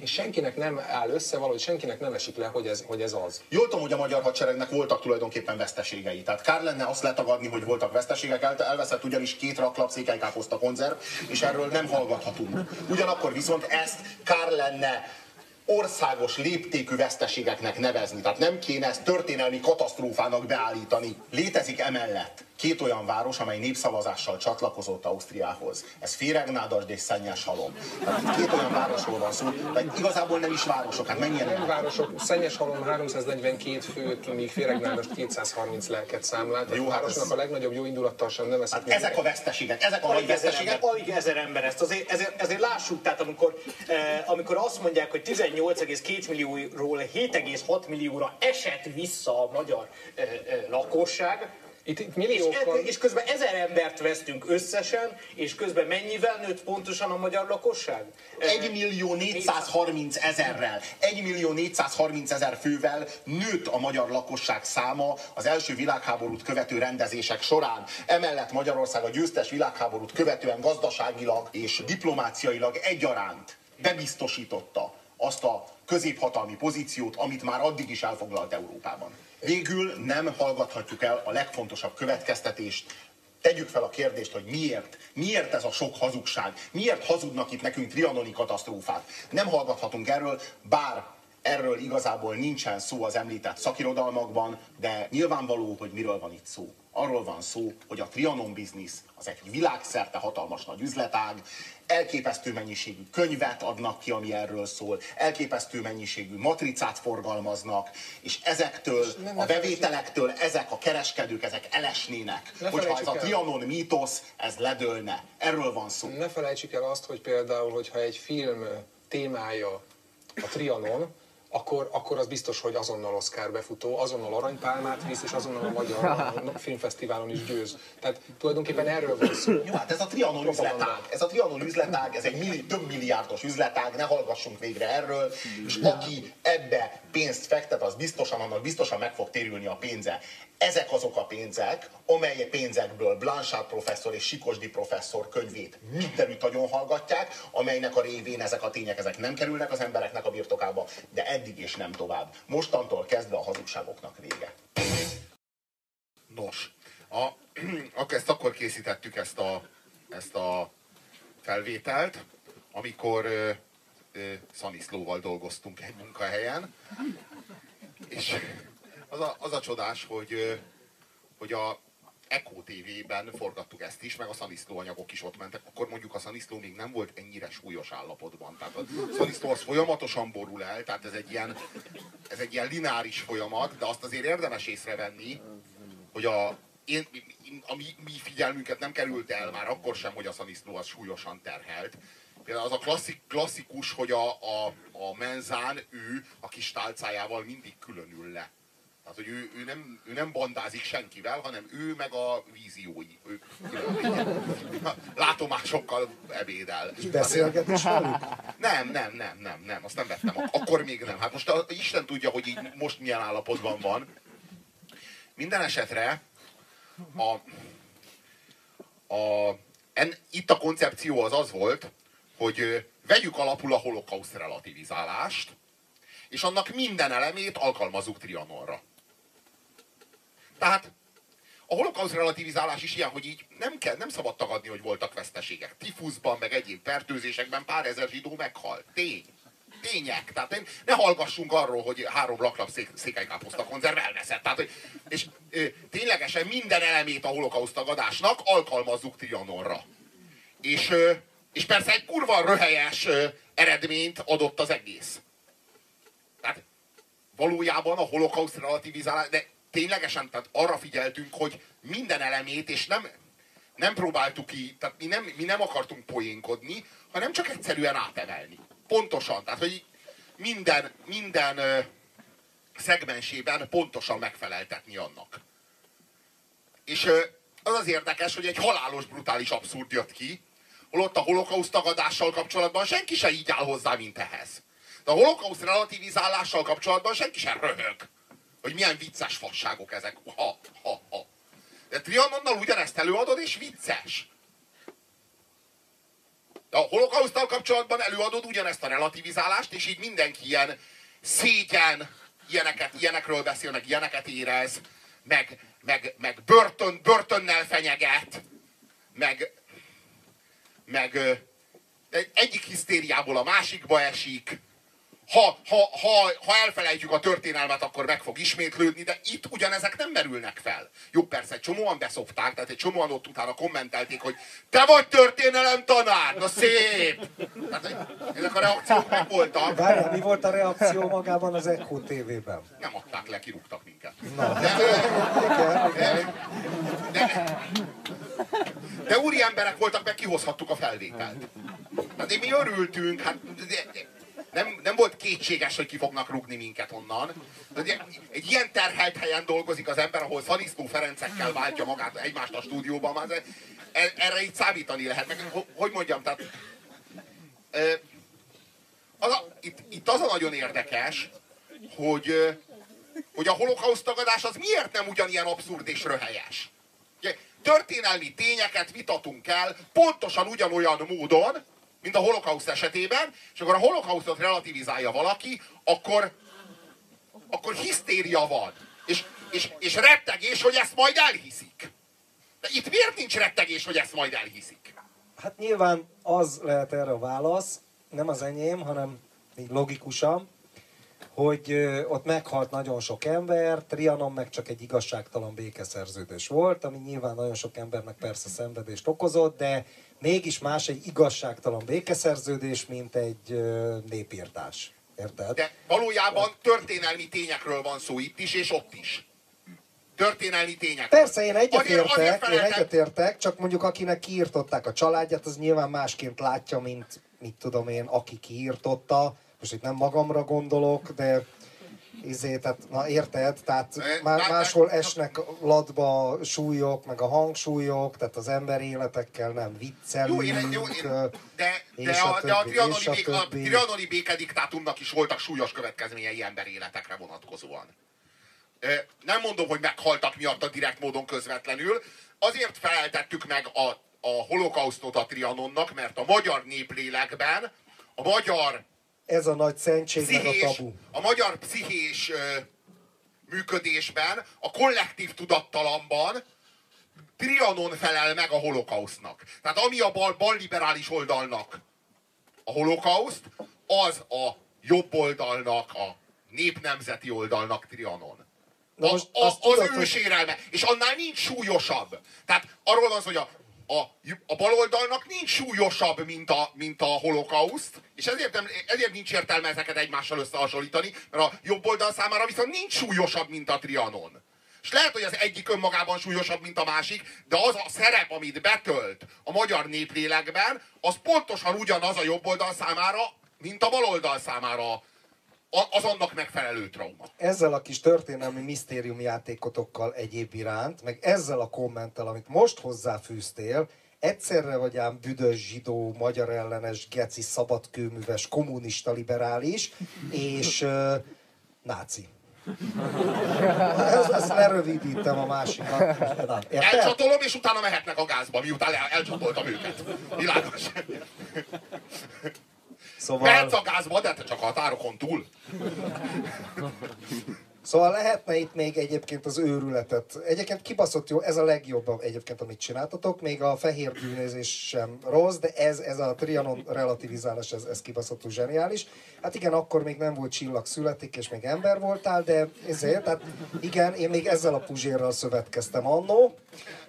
Speaker 9: és senkinek nem áll össze, valahogy senkinek nem esik le, hogy ez, hogy ez az.
Speaker 8: Jól tudom, hogy a magyar hadseregnek voltak tulajdonképpen veszteségei. Tehát kár lenne azt letagadni, hogy voltak veszteségek, El, elveszett ugyanis két raklap székelykáposzta konzerv, és erről nem hallgathatunk. Ugyanakkor viszont ezt kár lenne országos léptékű veszteségeknek nevezni. Tehát nem kéne ezt történelmi katasztrófának beállítani. Létezik emellett két olyan város, amely népszavazással csatlakozott Ausztriához. Ez Féregnádasd és Szennyes Halom. Tehát két olyan városról van szó, de igazából nem is városok. Hát mennyien
Speaker 9: Nem városok, Szennyes halom 342 főt, míg Féregnádas 230 lelket számlál. Tehát
Speaker 8: Jó,
Speaker 9: a
Speaker 8: hát
Speaker 9: városnak
Speaker 8: ez-
Speaker 9: a legnagyobb jó indulattal sem
Speaker 8: Hát
Speaker 9: nevezhető.
Speaker 8: ezek a veszteségek, ezek a nagy veszteségek.
Speaker 7: alig ezer ember ezt. Azért, ezért, ezért lássuk, tehát amikor, eh, amikor azt mondják, hogy 18,2 millióról 7,6 millióra esett vissza a magyar eh, eh, lakosság,
Speaker 9: Itt, itt
Speaker 7: és,
Speaker 9: milliókon,
Speaker 7: és közben ezer embert vesztünk összesen, és közben mennyivel nőtt pontosan a magyar lakosság? Eh,
Speaker 8: 1 millió 430 ezerrel, 1 millió 430 ezer fővel nőtt a magyar lakosság száma az első világháborút követő rendezések során. Emellett Magyarország a győztes világháborút követően gazdaságilag és diplomáciailag egyaránt bebiztosította azt a középhatalmi pozíciót, amit már addig is elfoglalt Európában. Végül nem hallgathatjuk el a legfontosabb következtetést, Tegyük fel a kérdést, hogy miért? Miért ez a sok hazugság? Miért hazudnak itt nekünk trianoni katasztrófát? Nem hallgathatunk erről, bár erről igazából nincsen szó az említett szakirodalmakban, de nyilvánvaló, hogy miről van itt szó. Arról van szó, hogy a Trianon biznisz az egy világszerte hatalmas nagy üzletág, elképesztő mennyiségű könyvet adnak ki, ami erről szól, elképesztő mennyiségű matricát forgalmaznak, és ezektől,
Speaker 9: ne-
Speaker 8: a bevételektől ezek a kereskedők, ezek elesnének.
Speaker 9: Ne
Speaker 8: Hogyha ez a. Trianon mítosz, ez ledőlne. Erről van szó.
Speaker 9: ne felejtsük el azt, hogy például, hogyha egy film témája a Trianon, akkor, akkor az biztos, hogy azonnal Oscar befutó, azonnal aranypálmát visz, és azonnal a Magyar Filmfesztiválon is győz. Tehát tulajdonképpen erről van szó.
Speaker 8: Jó, hát ez a Trianon üzletág. Ez a Trianon üzletág, ez egy milli, több milliárdos üzletág, ne hallgassunk végre erről, és aki ebbe pénzt fektet, az biztosan, annak biztosan meg fog térülni a pénze. Ezek azok a pénzek, amely pénzekből Blanchard professzor és Sikosdi professzor könyvét mindenütt nagyon hallgatják, amelynek a révén ezek a tények ezek nem kerülnek az embereknek a birtokába, de eddig és nem tovább. Mostantól kezdve a hazugságoknak vége.
Speaker 1: Nos, a, [CLEARS THROAT] akkor ezt akkor készítettük ezt a, ezt a felvételt, amikor ö, ö, Szaniszlóval dolgoztunk egy munkahelyen, és az a, az a csodás, hogy, hogy a Echo TV-ben forgattuk ezt is, meg a szaniszló anyagok is ott mentek. Akkor mondjuk a szaniszló még nem volt ennyire súlyos állapotban. Tehát a szaniszló az folyamatosan borul el, tehát ez egy ilyen, ez egy ilyen lineáris folyamat, de azt azért érdemes észrevenni, hogy a, én, a mi, mi figyelmünket nem került el már akkor sem, hogy a szaniszló az súlyosan terhelt. Például az a klasszik, klasszikus, hogy a, a, a menzán ő a kis tálcájával mindig különül le. Tehát, hogy ő, ő, nem, ő nem bandázik senkivel, hanem ő meg a víziói. Ő [LAUGHS] látomásokkal ebédel.
Speaker 2: Beszélget is velük?
Speaker 1: Nem, nem, nem, nem, nem, azt nem vettem. Ak- Akkor még nem. Hát most a, Isten tudja, hogy így most milyen állapotban van. Minden esetre a, a, en, itt a koncepció az az volt, hogy vegyük alapul a holokauszt relativizálást, és annak minden elemét alkalmazzuk Trianonra. Tehát a holokauszt relativizálás is ilyen, hogy így nem, kell, nem szabad tagadni, hogy voltak veszteségek. Tifuszban, meg egyéb fertőzésekben pár ezer zsidó meghalt. Tény. Tények. Tehát én- ne hallgassunk arról, hogy három laklap szék, székelykáposzta konzerv elveszett. Tehát, és ö, ténylegesen minden elemét a holokauszt tagadásnak alkalmazzuk Trianonra. És, ö, és persze egy kurva röhelyes ö, eredményt adott az egész. Tehát valójában a holokauszt relativizálás, de ténylegesen tehát arra figyeltünk, hogy minden elemét, és nem, nem próbáltuk ki, tehát mi nem, mi nem akartunk poénkodni, hanem csak egyszerűen átemelni. Pontosan. Tehát, hogy minden, minden ö, szegmensében pontosan megfeleltetni annak. És ö, az az érdekes, hogy egy halálos, brutális abszurd jött ki, holott a holokauszt tagadással kapcsolatban senki se így áll hozzá, mint ehhez. De a holokauszt relativizálással kapcsolatban senki sem röhög, hogy milyen vicces fasságok ezek. Ha, ha, ha. De Trianonnal ugyanezt előadod, és vicces. De a holokauszttal kapcsolatban előadod ugyanezt a relativizálást, és így mindenki ilyen szégyen, ilyeneket, ilyenekről beszél, meg ilyeneket érez, meg, meg, meg börtön, börtönnel fenyeget, meg, meg egyik hisztériából a másikba esik. Ha, ha, ha, ha elfelejtjük a történelmet, akkor meg fog ismétlődni, de itt ugyanezek nem merülnek fel. Jó, persze, egy csomóan beszopták, tehát egy csomóan ott utána kommentelték, hogy te vagy történelem tanár, na szép! Tehát, hogy ezek a reakciók meg voltak.
Speaker 2: Várjál, mi volt a reakció magában az Echo TV-ben?
Speaker 1: Nem adták le, kirúgtak minket.
Speaker 2: Na,
Speaker 1: De,
Speaker 2: igen, igen.
Speaker 1: de, de úri emberek voltak, meg kihozhattuk a felvételt. Hát mi örültünk, hát de, de, nem, nem volt kétséges, hogy ki fognak rugni minket onnan. De ugye, egy ilyen terhelt helyen dolgozik az ember, ahol Szanisztó Ferencekkel váltja magát egymást a stúdióban, már e- erre így számítani lehet. Meg, ho- hogy mondjam, tehát az a, itt, itt az a nagyon érdekes, hogy, hogy a holokauszt tagadás az miért nem ugyanilyen abszurd és röhelyes. Történelmi tényeket vitatunk el pontosan ugyanolyan módon, mint a holokauszt esetében, és akkor a holokausztot relativizálja valaki, akkor, akkor hisztéria van. És, és, és rettegés, hogy ezt majd elhiszik. De itt miért nincs rettegés, hogy ezt majd elhiszik?
Speaker 2: Hát nyilván az lehet erre a válasz, nem az enyém, hanem így logikusan, hogy ott meghalt nagyon sok ember, Trianon meg csak egy igazságtalan békeszerződés volt, ami nyilván nagyon sok embernek persze szenvedést okozott, de mégis más egy igazságtalan békeszerződés, mint egy népírtás. Érted?
Speaker 1: De valójában történelmi tényekről van szó itt is, és ott is. Történelmi tények.
Speaker 2: Persze, én egyetértek, én egyetértek, csak mondjuk akinek kiírtották a családját, az nyilván másként látja, mint mit tudom én, aki kiírtotta. Most itt nem magamra gondolok, de izé, tehát, na érted, tehát
Speaker 1: Eh,
Speaker 2: má-
Speaker 1: de-
Speaker 2: máshol esnek latba súlyok, meg a hangsúlyok, tehát az ember életekkel nem viccelünk.
Speaker 1: Jó, én, jó, én, de, de,
Speaker 2: a
Speaker 1: a, de a, trianoni,
Speaker 2: a
Speaker 1: bék, a trianoni békediktátumnak is voltak súlyos következményei emberéletekre vonatkozóan. Ö, Nem mondom, hogy meghaltak miatt a direkt módon közvetlenül. Azért feleltettük meg a, a holokausztot a Trianonnak, mert a magyar néplélekben, a magyar
Speaker 2: Ez a nagy szentség, meg a
Speaker 1: pszichés,
Speaker 2: tabu.
Speaker 1: a magyar pszichés ö, működésben, a kollektív tudattalamban Trianon felel meg a holokausznak. Tehát ami a bal, bal liberális oldalnak a holokauszt, az a jobb oldalnak, a népnemzeti oldalnak Trianon.
Speaker 2: Na
Speaker 1: A,
Speaker 2: most
Speaker 1: a,
Speaker 2: azt
Speaker 1: az
Speaker 2: tudod,
Speaker 1: ő
Speaker 2: hogy-
Speaker 1: sérelme. És annál nincs súlyosabb. Tehát arról van szó, hogy a, a, a baloldalnak nincs súlyosabb, mint a, mint a holokauszt, és ezért, nem, ezért nincs értelme ezeket egymással összehasonlítani, mert a jobb oldal számára viszont nincs súlyosabb, mint a Trianon. És lehet, hogy az egyik önmagában súlyosabb, mint a másik, de az a szerep, amit betölt a magyar néplélekben, az pontosan ugyanaz a jobb oldal számára, mint a baloldal számára az annak megfelelő trauma.
Speaker 2: ezzel a kis történelmi misztériumjátékotokkal egyéb iránt, meg ezzel a kommenttel, amit most hozzáfűztél, egyszerre vagy ám büdös zsidó, magyar ellenes, geci, szabadkőműves, kommunista liberális, és uh, náci. Ez, ezt lerövidítem a másikat.
Speaker 1: Elcsatolom, és utána mehetnek a gázba, miután el, elcsatoltam őket. Világos.
Speaker 2: Szóval,
Speaker 1: Mehetsz a gázba, de te csak a határokon túl.
Speaker 2: szóval lehetne itt még egyébként az őrületet. Egyébként kibaszott jó, ez a legjobb egyébként, amit csináltatok. Még a fehér bűnözés sem rossz, de ez, ez a Trianon relativizálás, ez, ez kibaszottul zseniális. Hát igen, akkor még nem volt csillag születik, és még ember voltál, de ezért, tehát igen, én még ezzel a puzsérral szövetkeztem annó.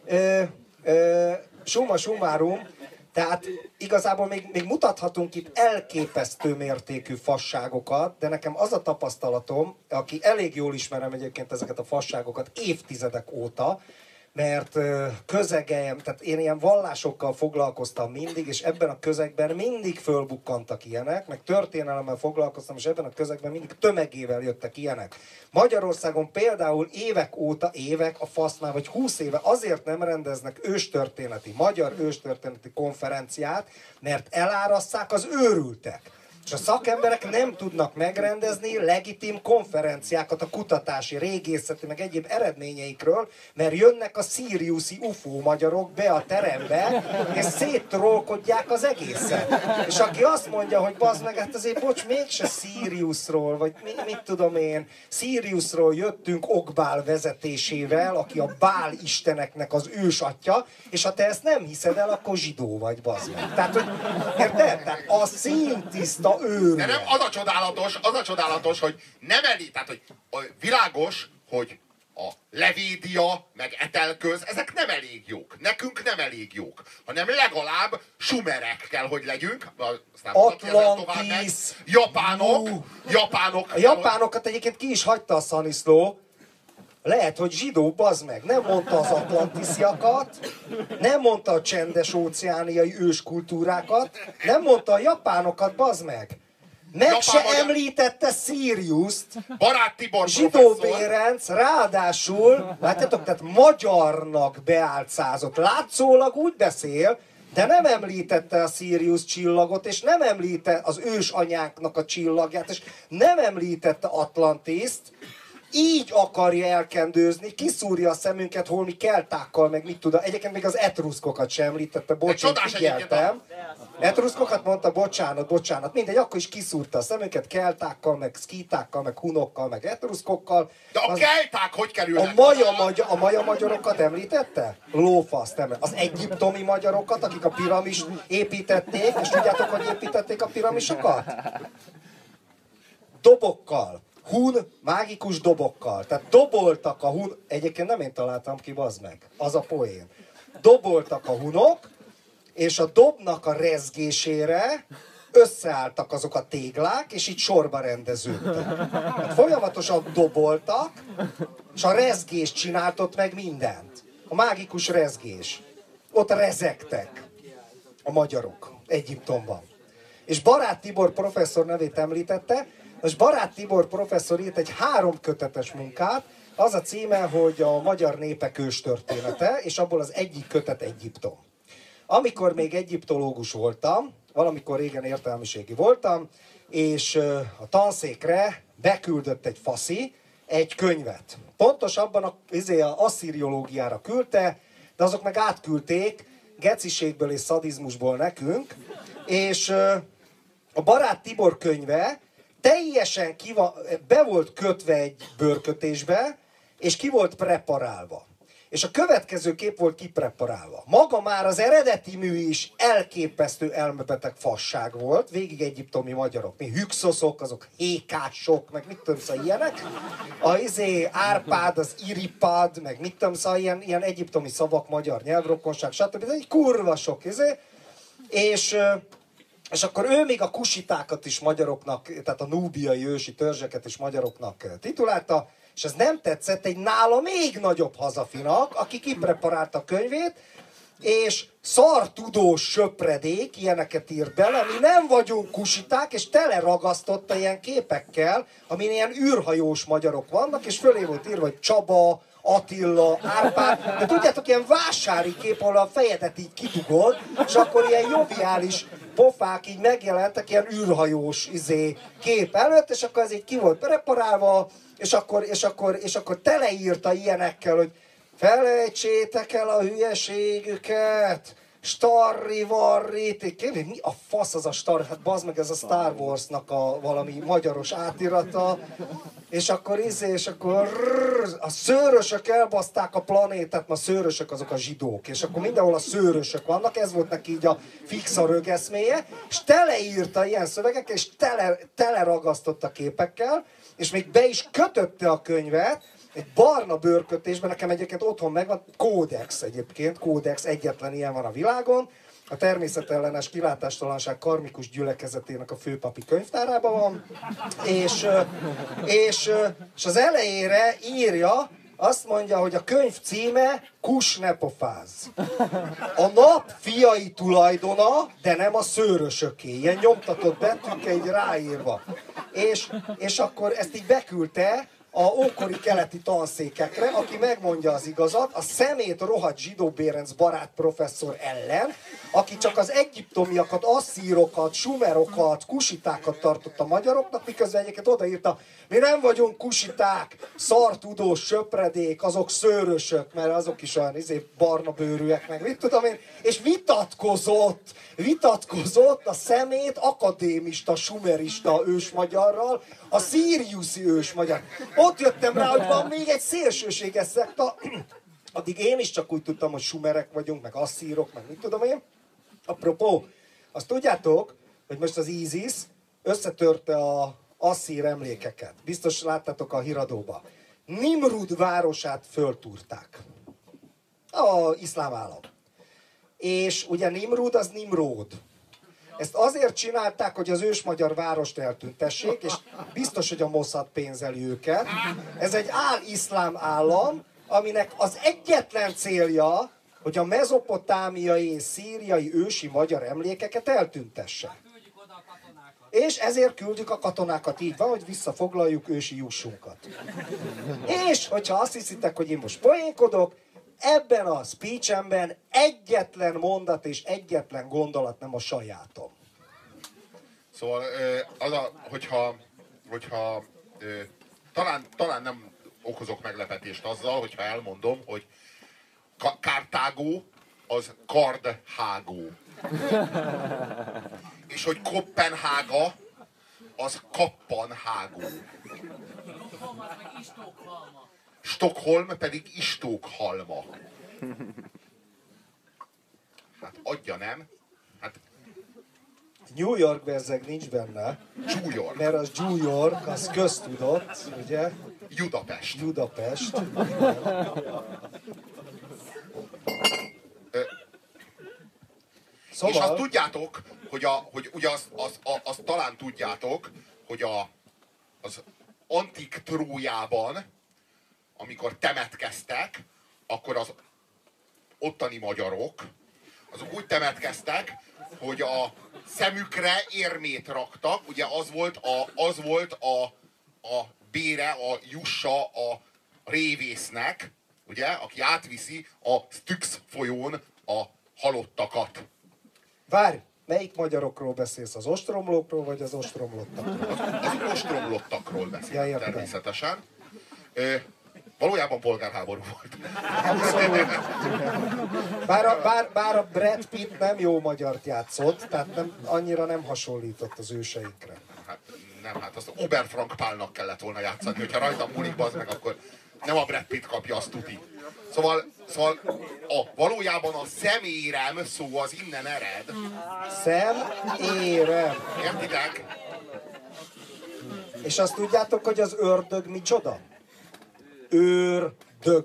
Speaker 2: Ö, ö, summa summarum, tehát igazából még, még mutathatunk itt elképesztő mértékű fasságokat, de nekem az a tapasztalatom, aki elég jól ismerem egyébként ezeket a fasságokat évtizedek óta, mert közegem, tehát én ilyen vallásokkal foglalkoztam mindig, és ebben a közegben mindig fölbukkantak ilyenek, meg történelemmel foglalkoztam, és ebben a közegben mindig tömegével jöttek ilyenek. Magyarországon például évek óta, évek, a fasz már, vagy 20 éve azért nem rendeznek őstörténeti, magyar őstörténeti konferenciát, mert elárasszák az őrültek. És a szakemberek nem tudnak megrendezni legitim konferenciákat a kutatási, régészeti, meg egyéb eredményeikről, mert jönnek a Siriusi UFO magyarok be a terembe, és széttrolkodják az egészet. És aki azt mondja, hogy bazd meg, hát azért bocs, mégse Siriusról, vagy mi, mit tudom én, Siriusról jöttünk Okbál vezetésével, aki a Bál isteneknek az ősatja, és ha te ezt nem hiszed el, akkor zsidó vagy, bazd meg. Tehát, hogy, érted? Tehát a színtiszta őrület.
Speaker 1: De nem, az a csodálatos, az a csodálatos, hogy nem elég, tehát, hogy világos, hogy a levédia, meg etelköz, ezek nem elég jók. Nekünk nem elég jók. Hanem legalább sumerek kell, hogy legyünk. Aztán
Speaker 2: Atlantis.
Speaker 1: Japánok. Japánok.
Speaker 2: A japánokat egyébként ki is hagyta a Szaniszló. Lehet, hogy zsidó, bazd meg. Nem mondta az atlantisziakat, nem mondta a csendes óceániai őskultúrákat, nem mondta a japánokat, bazd meg. Meg
Speaker 1: Japán
Speaker 2: se
Speaker 1: magyar-
Speaker 2: említette Siriuszt,
Speaker 1: Barát Tibor
Speaker 2: Zsidó. Bérenc, ráadásul, látjátok, tehát magyarnak beálcázott. Látszólag úgy beszél, de nem említette a Sirius csillagot, és nem említette az ősanyánknak a csillagját, és nem említette Atlantiszt, így akarja elkendőzni, kiszúrja a szemünket holmi keltákkal, meg mit tudom. Egyébként még az etruszkokat sem említette, bocs, én
Speaker 1: csodás egyébként
Speaker 2: figyeltem. Etruszkokat mondta, bocsánat, bocsánat, mindegy, akkor is kiszúrta a szemünket keltákkal, meg szkítákkal, meg hunokkal, meg etruszkokkal.
Speaker 1: De a
Speaker 2: Az-
Speaker 1: kelták hogy
Speaker 2: a
Speaker 1: kerülnek?
Speaker 2: maja, magyar, a maja magyarokat említette? Lófaszt említette. Az egyiptomi magyarokat, akik a piramis építették, és tudjátok, hogy építették a piramisokat? Dobokkal. Hun mágikus dobokkal. Tehát doboltak a hun... Egyébként nem én találtam ki, bazd meg. Az a poén. Doboltak a hunok, és a dobnak a rezgésére összeálltak azok a téglák, és így sorba rendeződtek. Hát folyamatosan doboltak, és a rezgés csináltott meg mindent. A mágikus rezgés. Ott rezegtek a magyarok Egyiptomban. És Barát Tibor professzor nevét említette, és Barát Tibor professzor írt egy három kötetes munkát, az a címe, hogy a magyar népek őstörténete, és abból az egyik kötet Egyiptom. Amikor még egyiptológus voltam, valamikor régen értelmiségi voltam, és a tanszékre beküldött egy faszi egy könyvet. Pontosabban a, izé, a asszíriológiára küldte, de azok meg átküldték geciségből és szadizmusból nekünk, és a barát Tibor könyve teljesen kiva, be volt kötve egy bőrkötésbe, és ki volt preparálva. És a következő kép volt kipreparálva. Maga már az eredeti mű is elképesztő elmebeteg fasság volt, végig egyiptomi magyarok, mi hükszoszok, azok hékások, meg mit tudom, szóval ilyenek. A izé, Árpád, az Iripad, meg mit tudom, szóval ilyen, ilyen egyiptomi szavak, magyar nyelvrokonság, stb. Ez egy kurva sok, izé. És és akkor ő még a kusitákat is magyaroknak, tehát a núbiai ősi törzseket is magyaroknak titulálta, és ez nem tetszett egy nála még nagyobb hazafinak, aki kipreparálta a könyvét, és szartudós söpredék ilyeneket írt bele, mi nem vagyunk kusiták, és teleragasztotta ilyen képekkel, amin ilyen űrhajós magyarok vannak, és fölé volt írva, hogy Csaba, Attila, Árpád, de tudjátok, ilyen vásári kép, ahol a fejedet így kitugod, és akkor ilyen joviális pofák így megjelentek, ilyen űrhajós izé, kép előtt, és akkor ez így ki volt preparálva, és akkor, és akkor, és akkor teleírta ilyenekkel, hogy felejtsétek el a hülyeségüket, Starri, varri, képzeld, mi a fasz az a Star, hát bazd meg ez a Star Warsnak a valami magyaros átirata, és akkor izé, és akkor rrrr, a szőrösök elbaszták a planétát, ma szőrösök azok a zsidók, és akkor mindenhol a szőrösök vannak, ez volt neki így a fix a rögeszméje, és teleírta ilyen szövegekkel, és tele, teleragasztotta képekkel, és még be is kötötte a könyvet, egy barna bőrkötésben, nekem egyébként otthon megvan, kódex egyébként, kódex, egyetlen ilyen van a világon, a természetellenes kilátástalanság karmikus gyülekezetének a főpapi könyvtárában van, és, és, és az elejére írja Azt mondja, hogy a könyv címe Kus ne pofáz. A nap fiai tulajdona, de nem a szőrösöké. Ilyen nyomtatott betűkkel így ráírva. És, és akkor ezt így beküldte a ókori keleti tanszékekre, aki megmondja az igazat, a szemét rohadt zsidó Bérenc barát professzor ellen, aki csak az egyiptomiakat, asszírokat, sumerokat, kusitákat tartott a magyaroknak, miközben egyeket odaírta, mi nem vagyunk kusiták, szartudós, söpredék, azok szőrösök, mert azok is olyan izé, barna bőrűek, meg mit tudom én, és vitatkozott, vitatkozott a szemét akadémista, sumerista ősmagyarral, a szíriuszi ősmagyar. Ott jöttem rá, hogy van még egy szélsőséges szekta, [CLEARS THROAT] addig én is csak úgy tudtam, hogy sumerek vagyunk, meg asszírok, meg mit tudom én. Apropó, azt tudjátok, hogy most az ISIS összetörte a asszír emlékeket. Biztos láttátok a híradóba. Nimrud városát föltúrták. A iszlám állam. És ugye Nimrud az Nimród. Ezt azért csinálták, hogy az ősmagyar várost eltüntessék, és biztos, hogy a Mossad pénzeli őket. Ez egy áll-iszlám állam, aminek az egyetlen célja, hogy a mezopotámiai és szíriai ősi magyar emlékeket eltüntesse. És ezért küldjük a katonákat, így van, hogy visszafoglaljuk ősi jussunkat. És, hogyha azt hiszitek, hogy én most poénkodok, ebben a speechemben egyetlen mondat és egyetlen gondolat nem a sajátom.
Speaker 1: Szóval az a, hogyha, hogyha talán, talán nem okozok meglepetést azzal, hogyha elmondom, hogy Kartágó az Kardhágó. [LAUGHS] És hogy Kopenhága az Kappanhágó. Stockholm pedig Istókhalma. Hát adja nem? Hát
Speaker 2: New York verzeg nincs benne,
Speaker 1: New York,
Speaker 2: mert az New York, az köztudott, ugye?
Speaker 1: Budapest.
Speaker 2: Budapest.
Speaker 1: És azt
Speaker 2: Szóval,
Speaker 1: tudjátok, hogy, a, hogy ugye azt, azt, azt, azt talán tudjátok, hogy a, az antik Trójában, amikor temetkeztek, akkor az ottani magyarok, azok úgy temetkeztek, hogy a szemükre érmét raktak, ugye az volt a, az volt a, a bére, a jussa a révésznek, ugye, aki átviszi a Styx folyón a halottakat.
Speaker 2: várj, melyik magyarokról beszélsz? Az ostromlókról, vagy az ostromlottakról?
Speaker 1: Az ostromlottakról
Speaker 2: Ja,
Speaker 1: beszél
Speaker 2: értem.
Speaker 1: természetesen. Ö, valójában polgárháború volt.
Speaker 2: Abszolút. Bár a, bár, bár a Brad Pitt nem jó magyart játszott, tehát nem, annyira nem hasonlított az őseinkre.
Speaker 1: Hát, nem, hát azt Oberfrank Pálnak kellett volna játszani, hogyha rajtam múlik, az meg, akkor nem a Brad Pitt kapja, azt tuti. Szóval, szóval a, valójában a szemérem szó az innen ered.
Speaker 2: Szem, érem.
Speaker 1: Értitek?
Speaker 2: És azt tudjátok, hogy az ördög micsoda? Őrdög.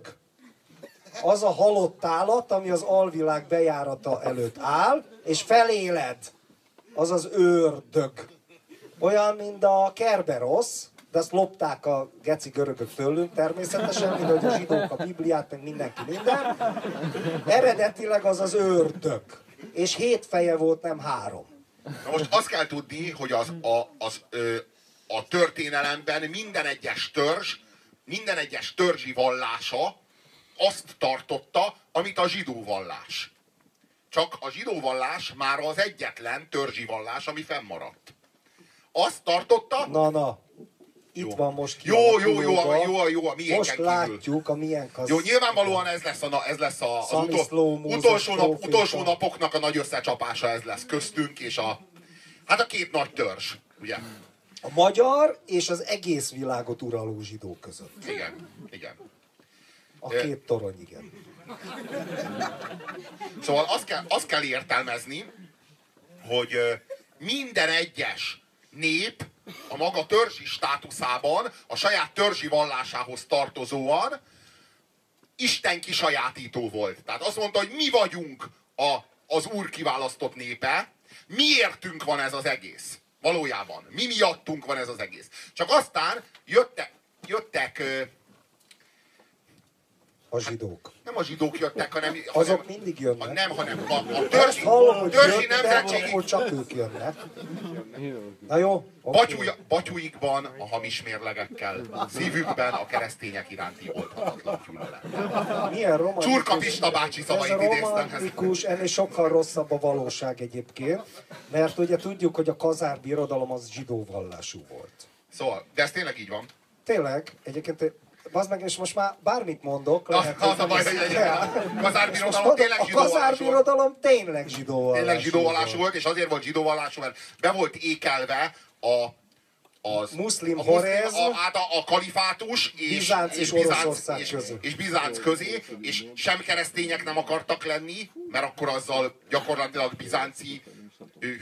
Speaker 2: Az a halott állat, ami az alvilág bejárata előtt áll, és feléled. Az az őrdög. Olyan, mint a Kerberosz, de azt lopták a geci görögök tőlünk természetesen, mint hogy a zsidók a Bibliát, meg mindenki minden. Eredetileg az az ördög. És hét feje volt, nem három.
Speaker 1: Na most azt kell tudni, hogy az, a, az, ö, a történelemben minden egyes törzs, minden egyes törzsi vallása azt tartotta, amit a zsidó vallás. Csak a zsidó vallás már az egyetlen törzsi vallás, ami fennmaradt. Azt tartotta,
Speaker 2: Na, na. Itt
Speaker 1: Jó.
Speaker 2: van most
Speaker 1: Jó, jó, jó,
Speaker 2: kialakulóban.
Speaker 1: jó, jó, jó, a miénken
Speaker 2: Most
Speaker 1: kívül.
Speaker 2: látjuk a milyen kasz...
Speaker 1: Jó, nyilvánvalóan ez lesz, a, ez lesz a, az utol, utolsó, nap, utolsó napoknak a nagy összecsapása ez lesz köztünk és a, hát a két nagy törzs, ugye?
Speaker 2: A magyar és az egész világot uraló zsidó között.
Speaker 1: Igen, igen.
Speaker 2: A két torony, igen.
Speaker 1: Szóval azt kell, azt kell értelmezni, hogy minden egyes nép a maga törzsi státuszában, a saját törzsi vallásához tartozóan Isten kisajátító volt. Tehát azt mondta, hogy mi vagyunk a, az Úr kiválasztott népe, miértünk van ez az egész. Valójában. Mi miattunk van ez az egész. Csak aztán jöttek, jöttek
Speaker 2: A zsidók.
Speaker 1: Nem a zsidók jöttek, hanem...
Speaker 2: Azok
Speaker 1: hanem,
Speaker 2: mindig
Speaker 1: a,
Speaker 2: jönnek.
Speaker 1: nem, hanem a, a törzsi,
Speaker 2: hallom,
Speaker 1: törzsi nemzetségi
Speaker 2: csak ők jönnek. Na jó, oké.
Speaker 1: Batyúj, batyúikban a hamis mérlegekkel, szívükben a keresztények iránti oldhatatlan gyűlölet.
Speaker 2: Milyen romantikus.
Speaker 1: Csurka Pista bácsi szavait
Speaker 2: Ez a romantikus, ennél sokkal rosszabb a valóság egyébként, mert ugye tudjuk, hogy a kazár birodalom az zsidó vallású volt.
Speaker 1: Szóval, de ez tényleg így van.
Speaker 2: Tényleg, egyébként az meg, és most már bármit mondok,
Speaker 1: Az-
Speaker 2: lehet,
Speaker 1: az a baj, hogy egy- a kazárbirodalom
Speaker 2: És
Speaker 1: tényleg
Speaker 2: A
Speaker 1: zsidó volt.
Speaker 2: kazárbirodalom tényleg zsidó
Speaker 1: Tényleg zsidóvallású volt, és azért volt zsidóvallású, mert be volt ékelve a az,
Speaker 2: Muszlim
Speaker 1: a,
Speaker 2: horezm,
Speaker 1: a, hát a, a kalifátus és,
Speaker 2: Bizánc és Oroszország
Speaker 1: és,
Speaker 2: között.
Speaker 1: és Bizánc közé, és sem keresztények nem akartak lenni, mert akkor azzal gyakorlatilag bizánci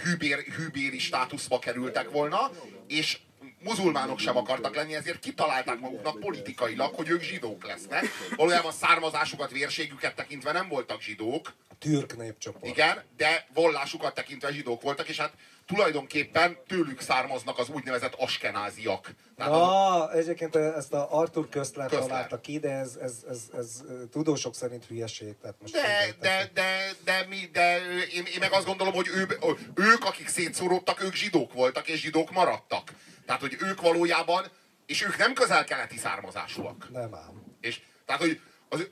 Speaker 1: hűbér, hűbéri státuszba kerültek volna, és muzulmánok sem akartak lenni, ezért kitalálták maguknak politikailag, hogy ők zsidók lesznek. Valójában származásukat, vérségüket tekintve nem voltak zsidók,
Speaker 2: Türk népcsoport.
Speaker 1: igen, de vallásukat tekintve zsidók voltak, és hát tulajdonképpen tőlük származnak az úgynevezett askenáziak. Tehát az,
Speaker 2: Na, egyébként ezt a Arthur Közler
Speaker 1: Közler.
Speaker 2: találta ki, de ez, ez, ez, ez, tudósok szerint hülyeség. Tehát most
Speaker 1: de, de, de, de, mi, de én, én meg azt gondolom, hogy ő, ők, akik szétszóródtak, ők zsidók voltak, és zsidók maradtak. Tehát, hogy ők valójában, és ők nem közel-keleti származásúak.
Speaker 2: Nem ám.
Speaker 1: És, tehát, hogy az ő,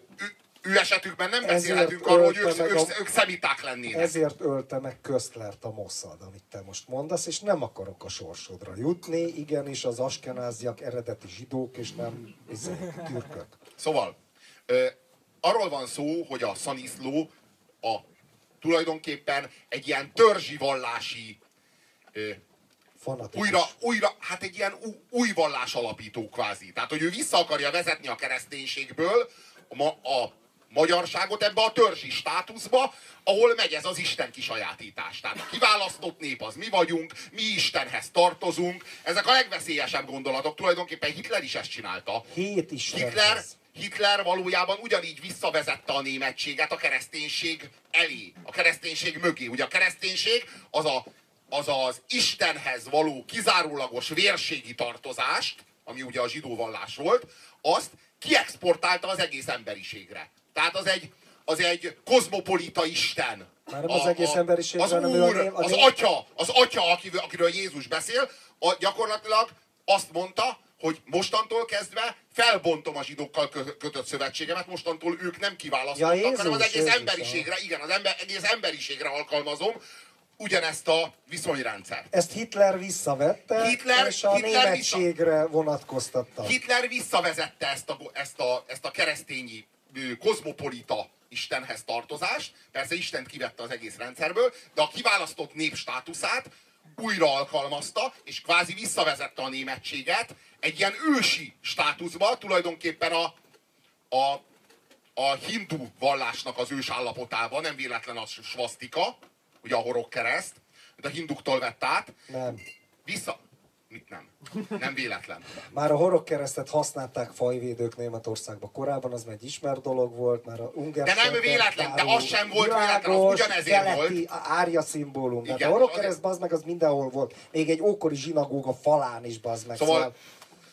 Speaker 1: ő esetükben nem beszélhetünk arról, hogy ők, ők,
Speaker 2: a-
Speaker 1: ők szemiták lennének.
Speaker 2: Ezért ölte meg Közlert a Mossad, amit te most mondasz, és nem akarok a sorsodra jutni. Igenis, az askenáziak eredeti zsidók, és nem izé, türkök.
Speaker 1: Szóval, ö, arról van szó, hogy a Szaniszló a, tulajdonképpen egy ilyen törzsi vallási ö,
Speaker 2: Fanatikus.
Speaker 1: újra, újra, hát egy ilyen új, új vallás alapító kvázi. Tehát, hogy ő vissza akarja vezetni a kereszténységből a, a magyarságot ebbe a törzsi státuszba, ahol megy ez az Isten kisajátítás. Tehát a kiválasztott nép az mi vagyunk, mi Istenhez tartozunk. Ezek a legveszélyesebb gondolatok. Tulajdonképpen Hitler is ezt csinálta.
Speaker 2: Hét Istenhez.
Speaker 1: Hitler, Hitler valójában ugyanígy visszavezette a németséget a kereszténység elé, a kereszténység mögé. Ugye a kereszténység az a, az, az Istenhez való kizárólagos vérségi tartozást, ami ugye a zsidó vallás volt, azt kiexportálta az egész emberiségre. Tehát az egy, az egy kozmopolita Isten.
Speaker 2: Már nem az egész emberiségre,
Speaker 1: az
Speaker 2: hanem a
Speaker 1: úr,
Speaker 2: a
Speaker 1: az
Speaker 2: név-
Speaker 1: atya, az atya, akiről, akiről Jézus beszél, a, gyakorlatilag azt mondta, hogy mostantól kezdve felbontom a zsidókkal kö- kötött szövetségemet, mostantól ők nem kiválasztottak,
Speaker 2: Ja, Jézus,
Speaker 1: hanem az egész
Speaker 2: Jézus,
Speaker 1: emberiségre, igen, az ember, egész emberiségre alkalmazom ugyanezt a viszonyrendszert.
Speaker 2: Ezt Hitler visszavette,
Speaker 1: Hitler-
Speaker 2: és a
Speaker 1: Hitler
Speaker 2: németségre vonatkoztatta.
Speaker 1: Hitler visszavezette ezt a, ezt a, ezt a keresztényi kozmopolita Istenhez tartozást, persze Istent kivette az egész rendszerből, de a kiválasztott nép státuszát újra alkalmazta, és kvázi visszavezette a németséget egy ilyen ősi státuszba, tulajdonképpen a, a, a hindu vallásnak az ős állapotában, nem véletlen az svasztika, ugye a horog kereszt, de a hinduktól vett át,
Speaker 2: Nem.
Speaker 1: vissza... Mit nem? Nem véletlen.
Speaker 2: Már a horogkeresztet használták fajvédők Németországban korábban, az egy ismert dolog volt, már a Unger
Speaker 1: De nem véletlen, de az sem volt véletlen, az
Speaker 2: világos,
Speaker 1: ugyanezért volt.
Speaker 2: árja szimbólum. De
Speaker 1: Igen,
Speaker 2: a
Speaker 1: és
Speaker 2: horogkereszt, bazd meg, az mindenhol volt. Még egy ókori zsinagóga falán is, bazd meg.
Speaker 1: Szóval,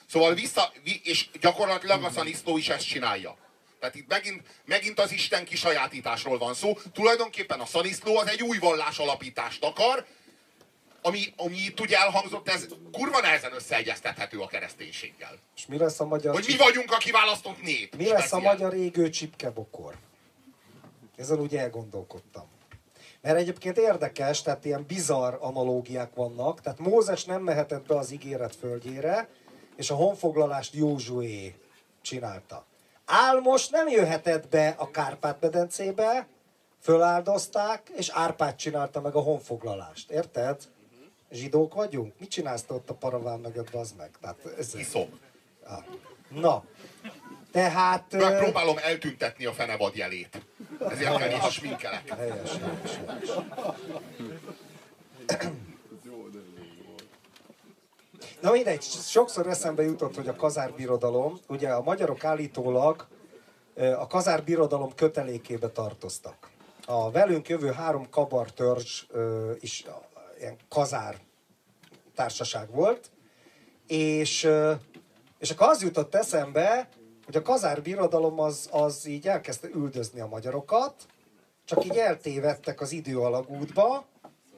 Speaker 1: szóval vissza, vi- és gyakorlatilag a Szaniszló is ezt csinálja. Tehát itt megint, megint az Isten kisajátításról van szó. Tulajdonképpen a Szaniszló az egy új vallás alapítást akar, ami, ami itt ugye elhangzott, ez kurva nehezen összeegyeztethető a kereszténységgel.
Speaker 2: És mi lesz a magyar
Speaker 1: Hogy mi vagyunk a kiválasztott nép.
Speaker 2: Mi lesz a magyar égő csipkebokor? Ezen úgy elgondolkodtam. Mert egyébként érdekes, tehát ilyen bizarr analógiák vannak. Tehát Mózes nem mehetett be az ígéret földjére, és a honfoglalást Józsué csinálta. Álmos nem jöhetett be a Kárpát-medencébe, föláldozták, és Árpád csinálta meg a honfoglalást. Érted? Zsidók vagyunk? Mit csinálsz te ott a paraván mögött, az meg? Tehát ez...
Speaker 1: Iszom.
Speaker 2: Ah. Na, tehát...
Speaker 1: Megpróbálom eltüntetni a fenevad jelét. Ezért kell néha sminkelek.
Speaker 2: Helyes, helyes, helyes. Na mindegy, sokszor eszembe jutott, hogy a kazárbirodalom, ugye a magyarok állítólag a kazárbirodalom kötelékébe tartoztak. A velünk jövő három kabar törzs ö, is ilyen kazár társaság volt, és, és akkor az jutott eszembe, hogy a kazár birodalom az, az így elkezdte üldözni a magyarokat, csak így eltévedtek az idő alagútba,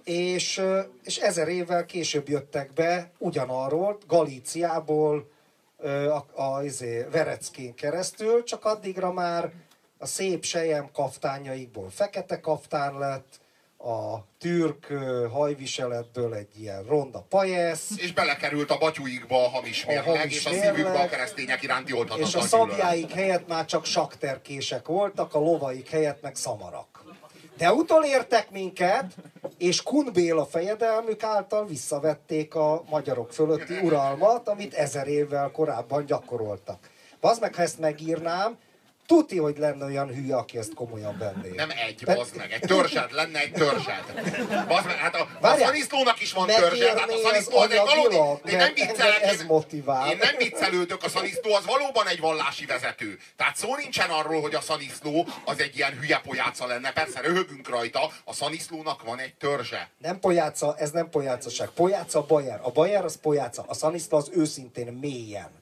Speaker 2: és, és ezer évvel később jöttek be ugyanarról, Galíciából, a, a izé, Vereckén keresztül, csak addigra már a szép sejem kaftányaikból fekete kaftán lett, a türk hajviseletből egy ilyen ronda pajesz,
Speaker 1: És belekerült a batyuikba a hamis mérleg,
Speaker 2: hamis
Speaker 1: és a
Speaker 2: mérleg,
Speaker 1: szívükbe a keresztények iránti
Speaker 2: és a szabjáik helyett már csak sakterkések voltak, a lovaik helyett meg szamarak. De utolértek minket, és Kun Béla fejedelmük által visszavették a magyarok fölötti uralmat, amit ezer évvel korábban gyakoroltak. Az meg, ha ezt megírnám, tuti, hogy lenne olyan hülye, aki ezt komolyan venné.
Speaker 1: Nem egy,
Speaker 2: Te-
Speaker 1: bazd meg, egy törzsed, lenne egy törzsed. Bazd meg, hát a, a
Speaker 2: Várjál,
Speaker 1: szaniszlónak is van törzse, hát a szaniszló
Speaker 2: ez
Speaker 1: az egy valódi, én nem viccelek,
Speaker 2: ez motivál.
Speaker 1: én nem viccelődök, a szaniszló az valóban egy vallási vezető. Tehát szó nincsen arról, hogy a szaniszló az egy ilyen hülye pojáca lenne, persze röhögünk rajta, a szaniszlónak van egy törzse.
Speaker 2: Nem pojáca, ez nem pojácaság. Pojáca a bajer. A bajer az pojáca. A szaniszla az őszintén mélyen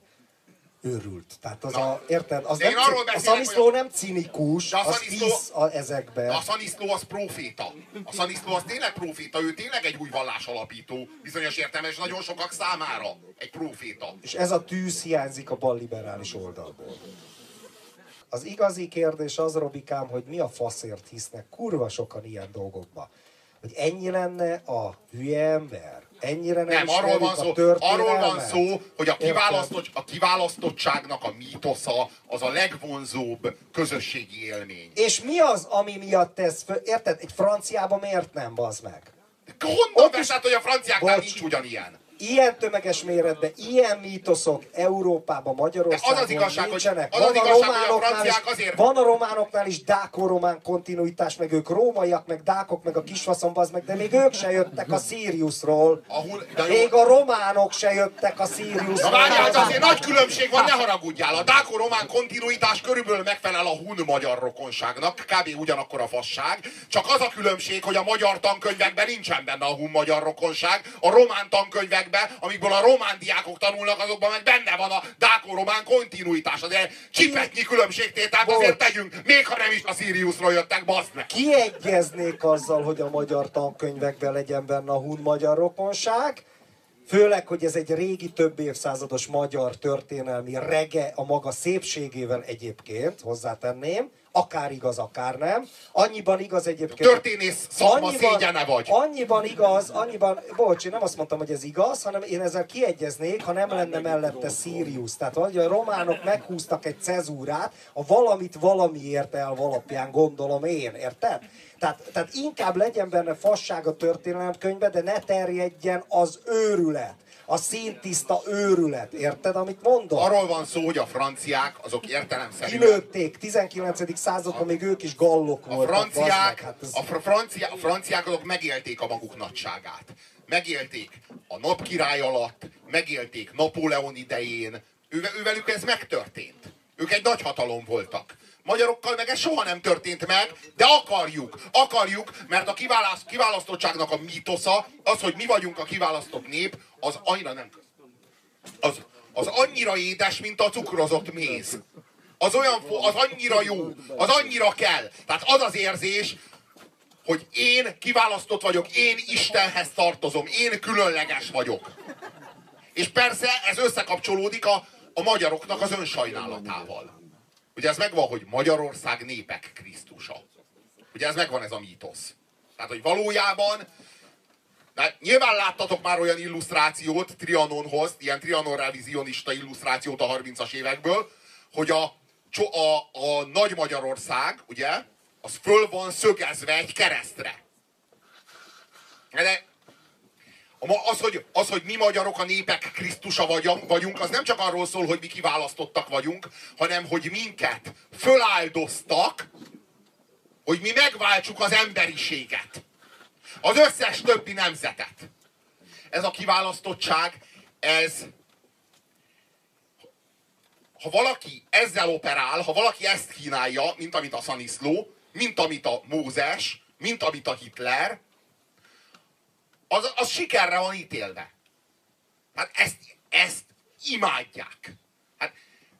Speaker 2: őrült. Tehát az a, érted? Az nem,
Speaker 1: arról
Speaker 2: a szaniszló nem cinikus,
Speaker 1: a
Speaker 2: az
Speaker 1: szaniszló-
Speaker 2: hisz a, ezekbe.
Speaker 1: De a szaniszló az proféta. A szaniszló az tényleg proféta, ő tényleg egy új vallás alapító, bizonyos értelmes nagyon sokak számára egy proféta.
Speaker 2: És ez a tűz hiányzik a balliberális oldalból. Az igazi kérdés az, Robikám, hogy mi a faszért hisznek kurva sokan ilyen dolgokba. Hogy ennyi lenne a hülye ember? Ennyire nem,
Speaker 1: Nem, arról van, szó, arról van szó, hogy a, kiválasztott, a kiválasztottságnak a mítosza az a legvonzóbb közösségi élmény.
Speaker 2: És mi az, ami miatt ez, érted? Egy franciában miért nem, bazd meg?
Speaker 1: Honnan
Speaker 2: is-
Speaker 1: veszed, hogy a franciáknál
Speaker 2: Bocs.
Speaker 1: nincs ugyanilyen?
Speaker 2: Ilyen tömeges méretben, ilyen mítoszok Európában, Magyarországon
Speaker 1: De az az igazság, hogy-
Speaker 2: nincsenek.
Speaker 1: az
Speaker 2: van,
Speaker 1: az
Speaker 2: a
Speaker 1: igazság, hogy a
Speaker 2: románoknál is,
Speaker 1: azért-
Speaker 2: van a románoknál is dáko-román kontinuitás, meg ők rómaiak, meg dákok, meg a kisfaszom, az meg, de még ők se jöttek a Siriusról.
Speaker 1: Ahol, de jó,
Speaker 2: Még a románok se jöttek a Siriusról.
Speaker 1: Na várjál, azért nagy különbség van, ne haragudjál. A dáko-román kontinuitás körülbelül megfelel a hun-magyar rokonságnak, kb. ugyanakkor a fasság. Csak az a különbség, hogy a magyar tankönyvekben nincsen benne a hun-magyar rokonság. A román tankönyvekben, amikből a román diákok tanulnak, azokban meg benne van a dáko-román kontinuitás. De csipetnyi különbségtételt azért tegyünk, még ha nem is a Siriusról jöttek, baszd meg.
Speaker 2: kiegyeznék azzal, hogy a magyar tankönyvekben legyen benne a hun-magyar rokonság, Főleg, hogy ez egy régi, több évszázados magyar történelmi rege a maga szépségével egyébként, hozzátenném, akár igaz, akár nem. Annyiban igaz egyébként...
Speaker 1: Történész szakma szégyene vagy.
Speaker 2: Annyiban igaz, annyiban, bocs, én nem azt mondtam, hogy ez igaz, hanem én ezzel kiegyeznék, ha nem lenne mellette Sirius. Tehát hogy a románok meghúztak egy cezúrát, a valamit valamiért el alapján gondolom én, érted? Tehát, tehát inkább legyen benne fasság a történelemkönyvbe, de ne terjedjen az őrület. A színtiszta őrület. Érted, amit mondom?
Speaker 1: Arról van szó, hogy a franciák azok értelemszerűen
Speaker 2: Kilőtték 19. században, még ők is gallok
Speaker 1: A
Speaker 2: voltak. meg,
Speaker 1: franciák,
Speaker 2: hát ez-
Speaker 1: a, fr- francia, a franciák azok megélték a maguk nagyságát. Megélték a napkirály alatt, megélték Napóleon idején. Ő, ővelük ez megtörtént. Ők egy nagy hatalom voltak. Magyarokkal meg ez soha nem történt meg, de akarjuk, akarjuk, mert a kiválaszt, kiválasztottságnak a mítosza, az, hogy mi vagyunk a kiválasztott nép, az annyira nem az, az annyira édes, mint a cukrozott méz. Az olyan, az annyira jó, az annyira kell. Tehát az az érzés, hogy én kiválasztott vagyok, én Istenhez tartozom, én különleges vagyok. És persze ez összekapcsolódik a, a magyaroknak az önsajnálatával. Ugye ez megvan, hogy Magyarország népek Krisztusa. Ugye ez megvan ez a mítosz. Tehát, hogy valójában de nyilván láttatok már olyan illusztrációt Trianonhoz, ilyen Trianon revizionista illusztrációt a 30-as évekből, hogy a, a, a Nagy Magyarország, ugye, az föl van szögezve egy keresztre. De az hogy, az, hogy mi magyarok a népek Krisztusa vagyunk, az nem csak arról szól, hogy mi kiválasztottak vagyunk, hanem hogy minket föláldoztak, hogy mi megváltsuk az emberiséget. Az összes többi nemzetet. Ez a kiválasztottság, ez ha valaki ezzel operál, ha valaki ezt kínálja, mint amit a Szaniszló, mint amit a Mózes, mint amit a Hitler, az, az sikerre van ítélve. Hát ezt, ezt imádják. Hát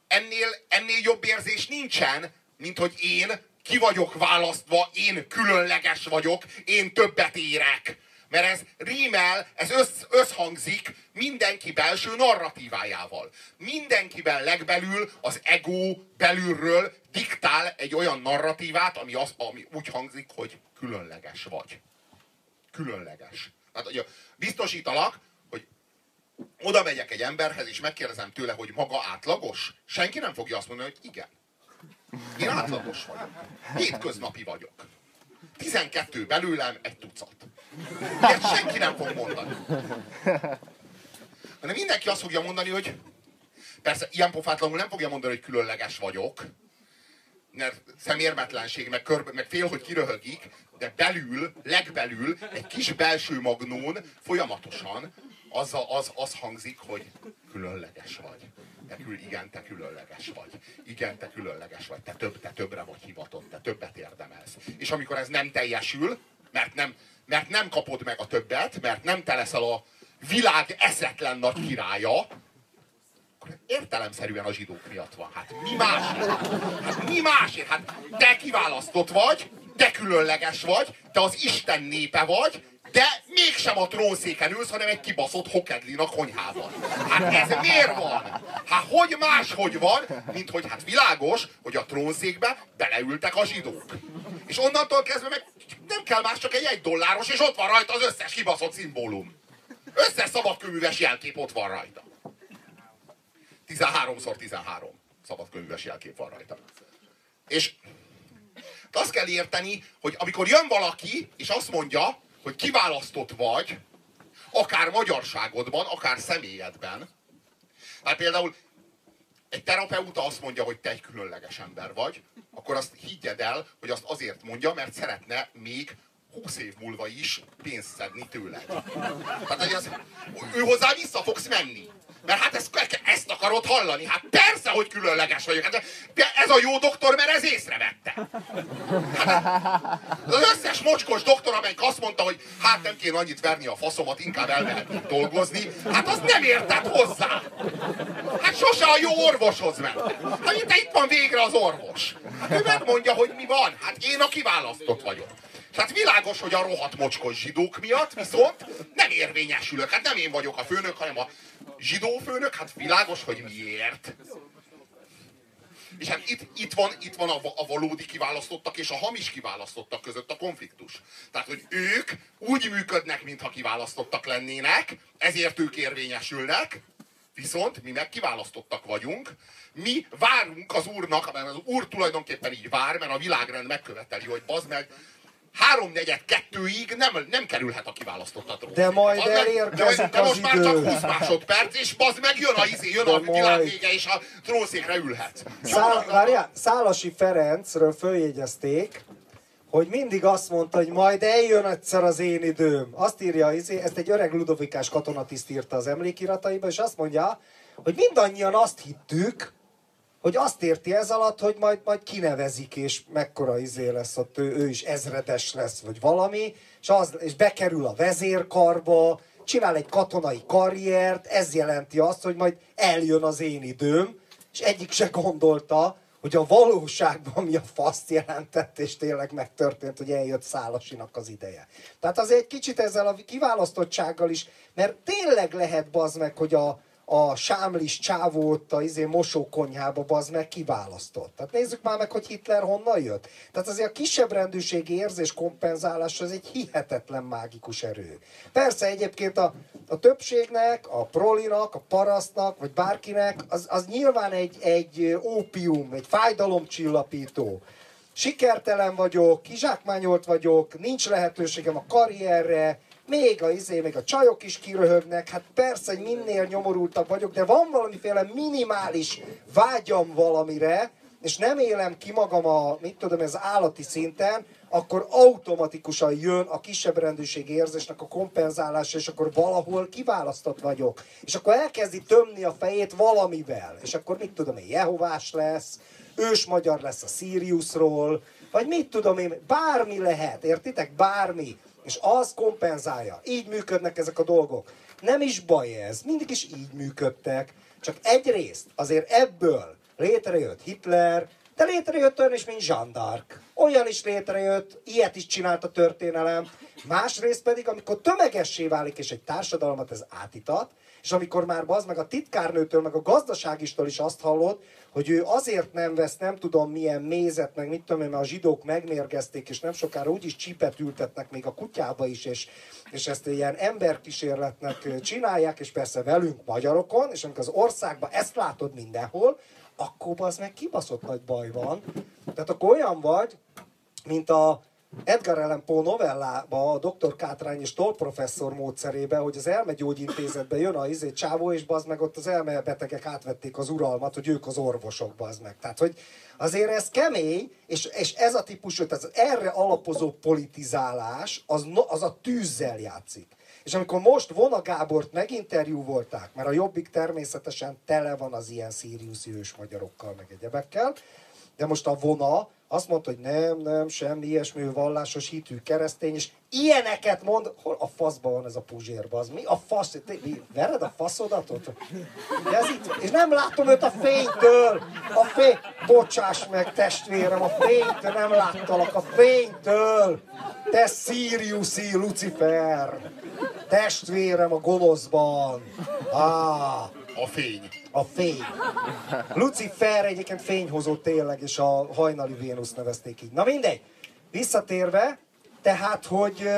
Speaker 1: ennél, ennél jobb érzés nincsen, mint hogy én ki vagyok választva, én különleges vagyok, én többet érek. Mert ez rímel, ez össz, összhangzik mindenki belső narratívájával. Mindenkiben legbelül az ego belülről diktál egy olyan narratívát, ami, az, ami úgy hangzik, hogy különleges vagy. Különleges. Hát, ugye, biztosítalak, hogy oda megyek egy emberhez, és megkérdezem tőle, hogy maga átlagos, senki nem fogja azt mondani, hogy igen. Én átlagos vagyok. Hétköznapi vagyok. 12 belőlem egy tucat. Ilyet senki nem fog mondani. Hanem mindenki azt fogja mondani, hogy persze ilyen pofátlanul nem fogja mondani, hogy különleges vagyok, mert szemérmetlenség, meg, körbe, meg fél, hogy kiröhögik, de belül, legbelül, egy kis belső magnón folyamatosan az, az, az hangzik, hogy különleges vagy. Te kül, igen, te különleges vagy. Igen, te különleges vagy. Te, több, te többre vagy hivatott, te többet érdemelsz. És amikor ez nem teljesül, mert nem, mert nem kapod meg a többet, mert nem te leszel a világ eszetlen nagy királya, akkor értelemszerűen a zsidók miatt van. Hát mi másért? Hát mi másért? Hát te kiválasztott vagy, te különleges vagy, te az Isten népe vagy, de mégsem a trónszéken ülsz, hanem egy kibaszott hokedlin a konyhában. Hát ez miért van? Hát hogy máshogy van, mint hogy hát világos, hogy a trónszékbe beleültek a zsidók. És onnantól kezdve meg nem kell más, csak egy egy dolláros, és ott van rajta az összes kibaszott szimbólum. Összes szabadkőműves jelkép ott van rajta. 13x13 szabadkőműves jelkép van rajta. És azt kell érteni, hogy amikor jön valaki, és azt mondja, hogy kiválasztott vagy, akár magyarságodban, akár személyedben. Hát például egy terapeuta azt mondja, hogy te egy különleges ember vagy, akkor azt higgyed el, hogy azt azért mondja, mert szeretne még 20 év múlva is pénzt szedni tőled. Tehát, hogy az, ő hozzá vissza fogsz menni. Mert hát ezt, ezt akarod hallani. Hát persze, hogy különleges vagyok. Hát de ez a jó doktor, mert ez észrevette. Hát, az összes mocskos doktor, amelyik azt mondta, hogy hát nem kéne annyit verni a faszomat, inkább elmehetnék dolgozni, hát az nem értett hozzá. Hát sose a jó orvoshoz ment. Hát itt, itt van végre az orvos. Hát ő megmondja, hogy mi van. Hát én a kiválasztott vagyok. Tehát világos, hogy a rohadt mocskos zsidók miatt viszont nem érvényesülök. Hát nem én vagyok a főnök, hanem a zsidó főnök. Hát világos, hogy miért. És hát itt, itt van, itt van a, a valódi kiválasztottak és a hamis kiválasztottak között a konfliktus. Tehát, hogy ők úgy működnek, mintha kiválasztottak lennének, ezért ők érvényesülnek, viszont mi meg kiválasztottak vagyunk, mi várunk az úrnak, mert az úr tulajdonképpen így vár, mert a világrend megköveteli, hogy bazd meg, háromnegyed kettőig nem, nem kerülhet a kiválasztott trónra.
Speaker 2: De majd az elérkezik
Speaker 1: de, de most már csak 20 másodperc, és bazd meg, jön a izé, jön de a majd... világ vége, és a trónszékre ülhet.
Speaker 2: Szál, várjál, Szálasi Ferencről följegyezték, hogy mindig azt mondta, hogy majd eljön egyszer az én időm. Azt írja, izé, ezt egy öreg ludovikás katonatiszt írta az emlékirataiba, és azt mondja, hogy mindannyian azt hittük, hogy azt érti ez alatt, hogy majd, majd kinevezik, és mekkora izé lesz ott, ő, ő is ezredes lesz, vagy valami, és, az, és bekerül a vezérkarba, csinál egy katonai karriert, ez jelenti azt, hogy majd eljön az én időm, és egyik se gondolta, hogy a valóságban mi a faszt jelentett, és tényleg megtörtént, hogy eljött Szálasinak az ideje. Tehát azért egy kicsit ezzel a kiválasztottsággal is, mert tényleg lehet bazd meg, hogy a, a sámlis csávót a izé mosókonyhába bazd meg kiválasztott. Tehát nézzük már meg, hogy Hitler honnan jött. Tehát azért a kisebb rendőrségi érzés kompenzálás az egy hihetetlen mágikus erő. Persze egyébként a, a többségnek, a prolinak, a parasztnak, vagy bárkinek, az, az nyilván egy, egy ópium, egy fájdalomcsillapító. Sikertelen vagyok, kizsákmányolt vagyok, nincs lehetőségem a karrierre, még a, izé, még a csajok is kiröhögnek, hát persze, hogy minél nyomorultabb vagyok, de van valamiféle minimális vágyam valamire, és nem élem ki magam a, mit tudom, ez állati szinten, akkor automatikusan jön a kisebb rendőrség érzésnek a kompenzálása, és akkor valahol kiválasztott vagyok. És akkor elkezdi tömni a fejét valamivel. És akkor mit tudom én, Jehovás lesz, ős magyar lesz a Siriusról, vagy mit tudom én, bármi lehet, értitek? Bármi és az kompenzálja. Így működnek ezek a dolgok. Nem is baj ez, mindig is így működtek, csak egyrészt azért ebből létrejött Hitler, de létrejött olyan is, mint Jean d'Arc. Olyan is létrejött, ilyet is csinált a történelem. Másrészt pedig, amikor tömegessé válik, és egy társadalmat ez átitat, és amikor már az meg a titkárnőtől, meg a gazdaságistól is azt hallod, hogy ő azért nem vesz nem tudom milyen mézet, meg mit tudom én, mert a zsidók megmérgezték, és nem sokára úgyis csipet ültetnek még a kutyába is, és, és ezt ilyen emberkísérletnek csinálják, és persze velünk magyarokon, és amikor az országban ezt látod mindenhol, akkor az meg kibaszott nagy baj van. Tehát akkor olyan vagy, mint a Edgar Allan Poe novellába, a Dr. Kátrány és Toll professzor módszerébe, hogy az elmegyógyintézetbe jön a izé csávó, és bazd meg ott az elmebetegek átvették az uralmat, hogy ők az orvosok, bazd meg. Tehát, hogy azért ez kemény, és, és ez a típusú, tehát az erre alapozó politizálás, az, az a tűzzel játszik. És amikor most Vona Gábort meginterjú mert a Jobbik természetesen tele van az ilyen szíriuszi ős magyarokkal, meg egyebekkel, de most a Vona azt mondta, hogy nem, nem, semmi ilyesmi, vallásos hitű keresztény, és ilyeneket mond, hol a faszban van ez a puzsér, az mi? A fasz, te, mi, vered a faszodat ott? Ez itt, és nem látom őt a fénytől, a fény, bocsáss meg testvérem, a fénytől nem láttalak, a fénytől, te Siriuszi Lucifer, testvérem a gonoszban, ah,
Speaker 1: A fény.
Speaker 2: A fény. Lucifer egyébként fényhozó tényleg, és a hajnali Vénusz nevezték így. Na mindegy. Visszatérve, tehát, hogy...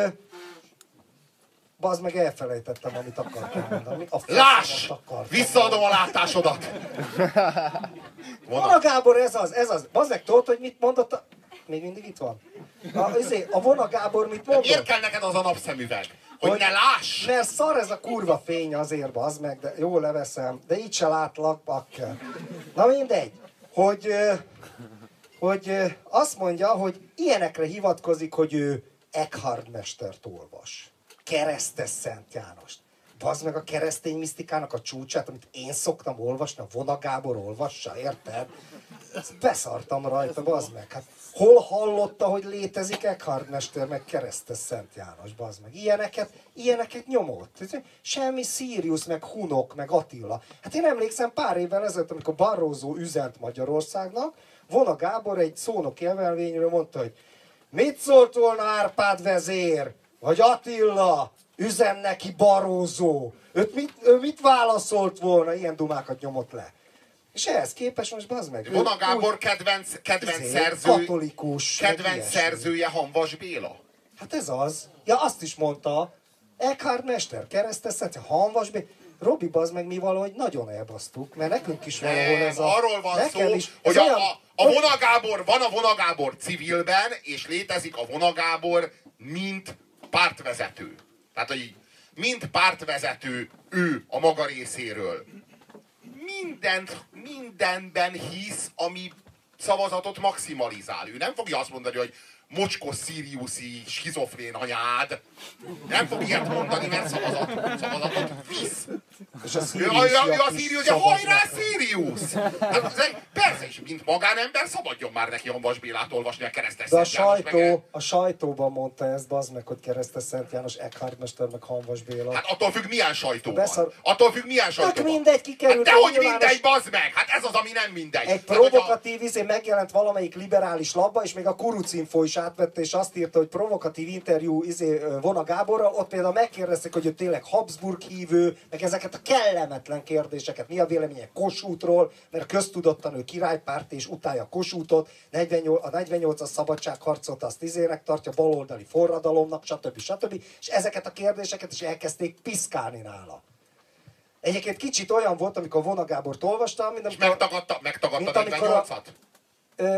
Speaker 2: Bazd meg elfelejtettem, amit akartam mondani. A
Speaker 1: Láss!
Speaker 2: akartam
Speaker 1: Visszaadom a látásodat!
Speaker 2: Vona Gábor, ez az, ez az. Bazd meg, tudod, hogy mit mondott a... Még mindig itt van? A, izé, a Vona Gábor mit mondott?
Speaker 1: miért kell neked az a napszemüveg? Hogy, ne láss!
Speaker 2: Mert szar ez a kurva fény azért, bazd meg, de jó leveszem, de így se látlak, bakker. Na mindegy, hogy, hogy azt mondja, hogy ilyenekre hivatkozik, hogy ő Eckhard mestert olvas. Keresztes Szent Jánost. Bazd meg a keresztény misztikának a csúcsát, amit én szoktam olvasni, a Vona Gábor olvassa, érted? Beszartam rajta, bazd meg. Hát hol hallotta, hogy létezik Eckhard mester, meg keresztes Szent János, bazd meg. Ilyeneket, ilyeneket nyomott. Semmi Sirius, meg Hunok, meg Attila. Hát én emlékszem pár évvel ezelőtt, amikor Barroso üzent Magyarországnak, Vona Gábor egy szónoki emelvényről mondta, hogy mit szólt volna Árpád vezér, vagy Attila, üzen neki. Őt mit, ő mit válaszolt volna? Ilyen dumákat nyomott le. És ehhez képest most bazd meg.
Speaker 1: Vona Gábor
Speaker 2: úgy-
Speaker 1: kedvenc, kedvenc
Speaker 2: izé,
Speaker 1: szerző,
Speaker 2: Katolikus.
Speaker 1: kedvenc szerzője Hanvas Béla.
Speaker 2: Hát ez az. Ja, azt is mondta. Eckhard Mester, kereszteszet, Hanvas B. Robi, bazd meg mi valahogy nagyon elbasztuk, mert nekünk is valahol
Speaker 1: Nem,
Speaker 2: ez a...
Speaker 1: arról van szó,
Speaker 2: is,
Speaker 1: hogy
Speaker 2: olyan-
Speaker 1: a, a Vona Gábor, van a Vona Gábor civilben, és létezik a Vona Gábor, mint pártvezető. Tehát, hogy mint pártvezető ő a maga részéről. Mindent, mindenben hisz, ami szavazatot maximalizál. Ő nem fogja azt mondani, hogy mocskos szíriuszi, skizofrén anyád. Nem fog ilyet mondani, mert szavazat, szavazatot visz.
Speaker 2: És a
Speaker 1: Ő a, ő a, ő a Sirius, de hajrá. Sirius! Hát, persze, és mint magánember szabadjon már neki Hanvas Bélát olvasni a keresztes
Speaker 2: De a
Speaker 1: János, meg-
Speaker 2: sajtó, a sajtóban mondta ezt, bazd meg, hogy keresztes Szent János, Eckhard Mester, meg Hanvas Béla.
Speaker 1: Hát attól függ, milyen sajtó
Speaker 2: Beszar-.
Speaker 1: Attól függ, milyen sajtó
Speaker 2: Tök mindegy, kikerült
Speaker 1: Hát dehogy mindegy, bazd meg! Hát ez az, ami nem mindegy.
Speaker 2: Egy provokatív izé megjelent valamelyik liberális labba, és még a Kurucinfo is átvette, és azt írta, hogy provokatív interjú izé, Vona Gáborral, ott például megkérdezték, hogy ő tényleg Habsburg hívő, meg ezeket a kellemetlen kérdéseket, mi a véleménye Kossuthról, mert köztudottan ő királypárt és utálja Kossuthot, 48, a 48-as szabadságharcot azt izének tartja, baloldali forradalomnak, stb. stb. És ezeket a kérdéseket is elkezdték piszkálni nála. Egyébként kicsit olyan volt, amikor Vona Gábort olvastam, mint
Speaker 1: És
Speaker 2: amikor...
Speaker 1: megtagadta, megtagadta
Speaker 2: Mint amikor
Speaker 1: 48-at?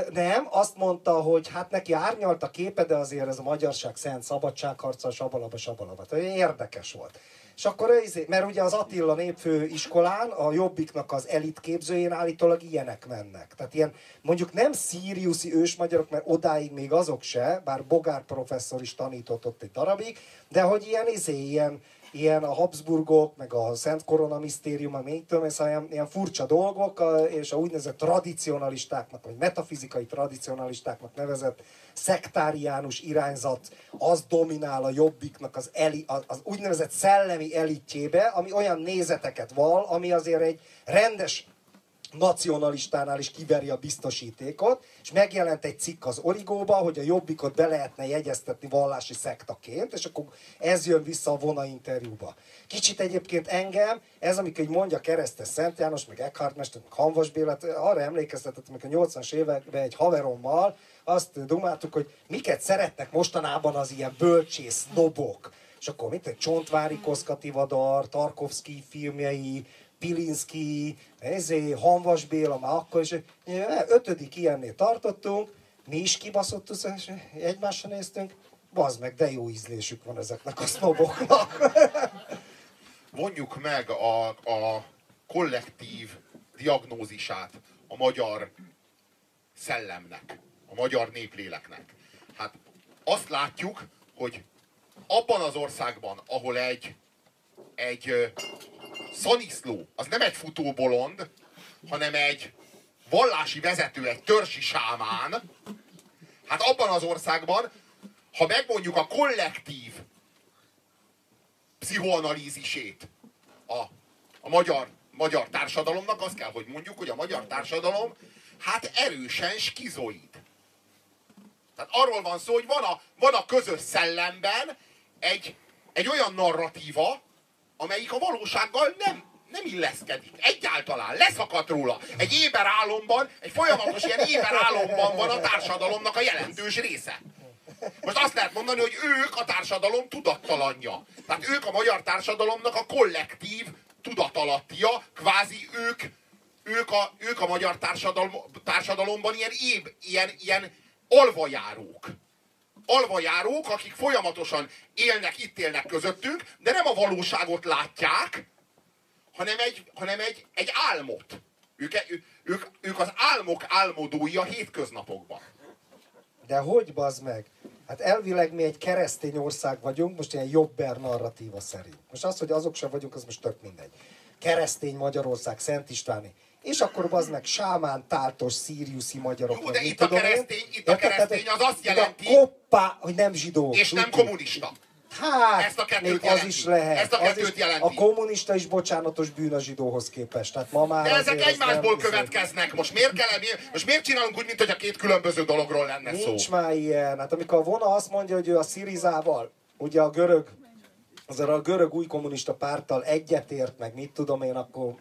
Speaker 2: Nem, azt mondta, hogy hát neki árnyalt a képe, de azért ez a magyarság szent szabadságharca, sabalaba, sabalaba. Tehát érdekes volt. És akkor, izé- mert ugye az Attila népfő iskolán, a Jobbiknak az elitképzőjén állítólag ilyenek mennek. Tehát ilyen, mondjuk nem szíriuszi ősmagyarok, mert odáig még azok se, bár Bogár professzor is tanított ott egy darabig, de hogy ilyen izé, ilyen, ilyen a Habsburgok, meg a Szent Korona Misztérium, meg még tudom, ez ilyen, ilyen furcsa dolgok, és a úgynevezett tradicionalistáknak, vagy metafizikai tradicionalistáknak nevezett szektáriánus irányzat, az dominál a jobbiknak az, eli, az úgynevezett szellemi elitjébe, ami olyan nézeteket val, ami azért egy rendes nacionalistánál is kiveri a biztosítékot, és megjelent egy cikk az Origóba, hogy a jobbikot be lehetne jegyeztetni vallási szektaként, és akkor ez jön vissza a Vona interjúba. Kicsit egyébként engem, ez amikor így mondja Keresztes Szent János, meg Eckhart Mester, meg Hanvas Bélát, arra emlékeztetett, amikor a 80-as években egy haverommal azt dumáltuk, hogy miket szeretnek mostanában az ilyen bölcsész nobok. És akkor mit egy Csontvári Koszkativadar, Tarkovsky filmjei, Pilinszki, ezé, Hanvas Béla, már akkor is, ötödik ilyennél tartottunk, mi is kibaszott, és egymásra néztünk, bazd meg, de jó ízlésük van ezeknek a sznoboknak.
Speaker 1: Vonjuk [LAUGHS] meg a, a kollektív diagnózisát a magyar szellemnek, a magyar népléleknek. Hát azt látjuk, hogy abban az országban, ahol egy, egy Szaniszló, az nem egy futóbolond, hanem egy vallási vezető, egy törsi sámán. Hát abban az országban, ha megmondjuk a kollektív pszichoanalízisét a, a magyar, magyar társadalomnak, azt kell, hogy mondjuk, hogy a magyar társadalom hát erősen skizoid. Tehát arról van szó, hogy van a, van a közös szellemben egy, egy olyan narratíva, amelyik a valósággal nem, nem illeszkedik. Egyáltalán leszakadt róla. Egy éber álomban, egy folyamatos ilyen éber álomban van a társadalomnak a jelentős része. Most azt lehet mondani, hogy ők a társadalom tudattalanja. Tehát ők a magyar társadalomnak a kollektív tudatalattia, kvázi ők, ők, a, ők a magyar társadalom, társadalomban ilyen, éb, ilyen, ilyen alvajárók alvajárók, akik folyamatosan élnek, itt élnek közöttünk, de nem a valóságot látják, hanem egy, hanem egy, egy álmot. Ők, ők, ők az álmok álmodói a hétköznapokban.
Speaker 2: De hogy bazd meg? Hát elvileg mi egy keresztény ország vagyunk, most ilyen jobber narratíva szerint. Most az, hogy azok sem vagyunk, az most tök mindegy. Keresztény Magyarország, Szent Istváni és akkor az meg sámán, táltos, szíriuszi magyarok.
Speaker 1: Jó, de itt a keresztény, itt a keresztény az azt jelenti...
Speaker 2: Koppá, hogy nem zsidó.
Speaker 1: És nem kommunista.
Speaker 2: Hát, Ezt a kettőt jelenti. az is lehet.
Speaker 1: Ezt a kettőt is, jelenti.
Speaker 2: A kommunista is bocsánatos bűn a zsidóhoz képest. Tehát ma már
Speaker 1: De ezek egymásból következnek. Most miért, kell, most miért csinálunk úgy, mint hogy a két különböző dologról lenne
Speaker 2: Nincs
Speaker 1: szó?
Speaker 2: Nincs már ilyen. Hát amikor a Vona azt mondja, hogy ő a Szirizával, ugye a görög, az a görög új kommunista párttal egyetért, meg mit tudom én, akkor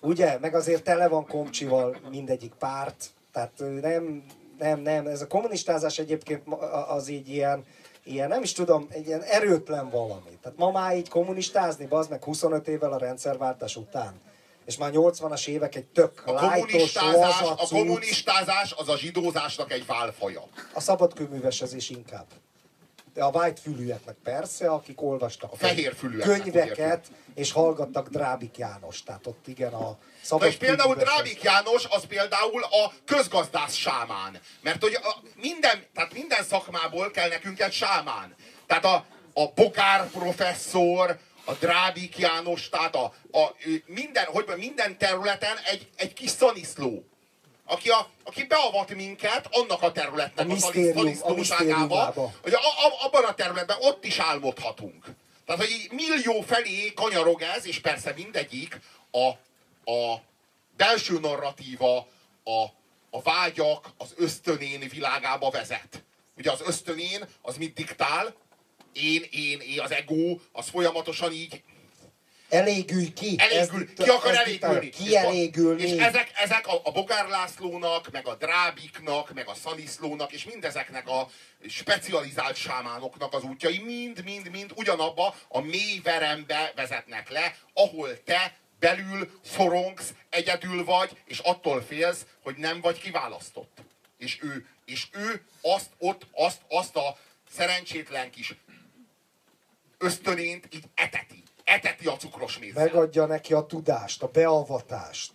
Speaker 2: Ugye? Meg azért tele van komcsival mindegyik párt. Tehát nem, nem, nem. Ez a kommunistázás egyébként az így ilyen, ilyen, nem is tudom, egy ilyen erőtlen valami. Tehát ma már így kommunistázni, az meg 25 évvel a rendszerváltás után. És már 80-as évek egy tök
Speaker 1: a kommunistázás, a kommunistázás az a zsidózásnak egy válfaja.
Speaker 2: A szabadkőművesezés inkább a white fülűeknek persze, akik olvastak
Speaker 1: a fehér
Speaker 2: könyveket, és hallgattak Drábik János. Tehát ott igen a szabad
Speaker 1: és például Drábik János az például a közgazdász sámán. Mert hogy a minden, tehát minden szakmából kell nekünk egy sámán. Tehát a, a Bokár professzor, a Drábik János, tehát a, a minden, hogy minden területen egy, egy kis szaniszló aki, a, aki beavat minket annak a területnek a, szalisztóságába, hogy a, a, abban a területben ott is álmodhatunk. Tehát, hogy millió felé kanyarog ez, és persze mindegyik a, a belső narratíva, a, a vágyak, az ösztönén világába vezet. Ugye az ösztönén az mit diktál? Én, én, én, az ego, az folyamatosan így
Speaker 2: Elégülj ki.
Speaker 1: Elégül, ki akar elégülni.
Speaker 2: Ki elégülni.
Speaker 1: És ezek, ezek a, a Bogár Lászlónak, meg a Drábiknak, meg a Szaniszlónak, és mindezeknek a specializált sámánoknak az útjai mind-mind-mind ugyanabba a mély verembe vezetnek le, ahol te belül szorongsz, egyedül vagy, és attól félsz, hogy nem vagy kiválasztott. És ő, és ő azt, ott, azt, azt a szerencsétlen kis ösztönént így eteti eteti a cukros mézzel.
Speaker 2: Megadja neki a tudást, a beavatást.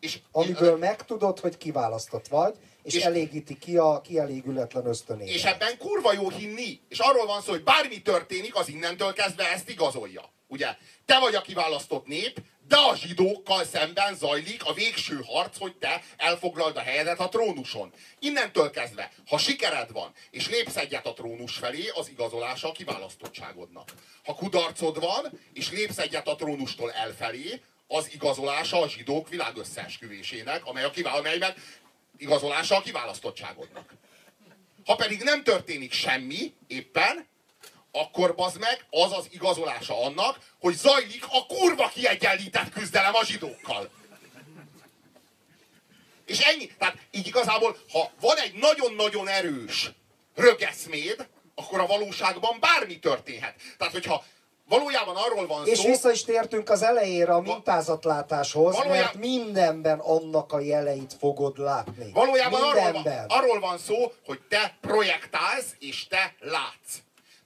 Speaker 2: És, amiből és, megtudod, hogy kiválasztott vagy, és, és elégíti ki a kielégületlen ösztönét.
Speaker 1: És ebben kurva jó hinni. És arról van szó, hogy bármi történik, az innentől kezdve ezt igazolja. Ugye? Te vagy a kiválasztott nép, de a zsidókkal szemben zajlik a végső harc, hogy te elfoglald a helyedet a trónuson. Innentől kezdve, ha sikered van, és lépsz egyet a trónus felé, az igazolása a kiválasztottságodnak. Ha kudarcod van, és lépsz egyet a trónustól elfelé, az igazolása a zsidók világ összeesküvésének, amely a kivá- amelyben igazolása a kiválasztottságodnak. Ha pedig nem történik semmi éppen, akkor bazd meg, az az igazolása annak, hogy zajlik a kurva kiegyenlített küzdelem a zsidókkal. És ennyi. Tehát így igazából, ha van egy nagyon-nagyon erős rögeszméd, akkor a valóságban bármi történhet. Tehát, hogyha valójában arról van
Speaker 2: És
Speaker 1: szó...
Speaker 2: vissza is tértünk az elejére a mintázatlátáshoz,
Speaker 1: Valójá-
Speaker 2: mert mindenben annak a jeleit fogod látni.
Speaker 1: Valójában arról van, arról van szó, hogy te projektálsz, és te látsz.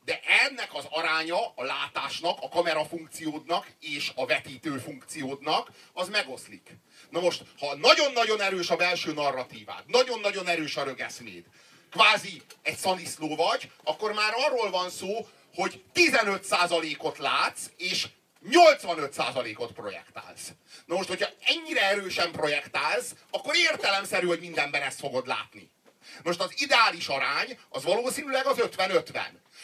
Speaker 1: De ennek az aránya a látásnak, a kamera funkciódnak és a vetítő funkciódnak, az megoszlik. Na most, ha nagyon-nagyon erős a belső narratívád, nagyon-nagyon erős a rögeszméd, kvázi egy szaniszló vagy, akkor már arról van szó, hogy 15%-ot látsz, és 85%-ot projektálsz. Na most, hogyha ennyire erősen projektálsz, akkor értelemszerű, hogy mindenben ezt fogod látni. Most az ideális arány az valószínűleg az 50-50.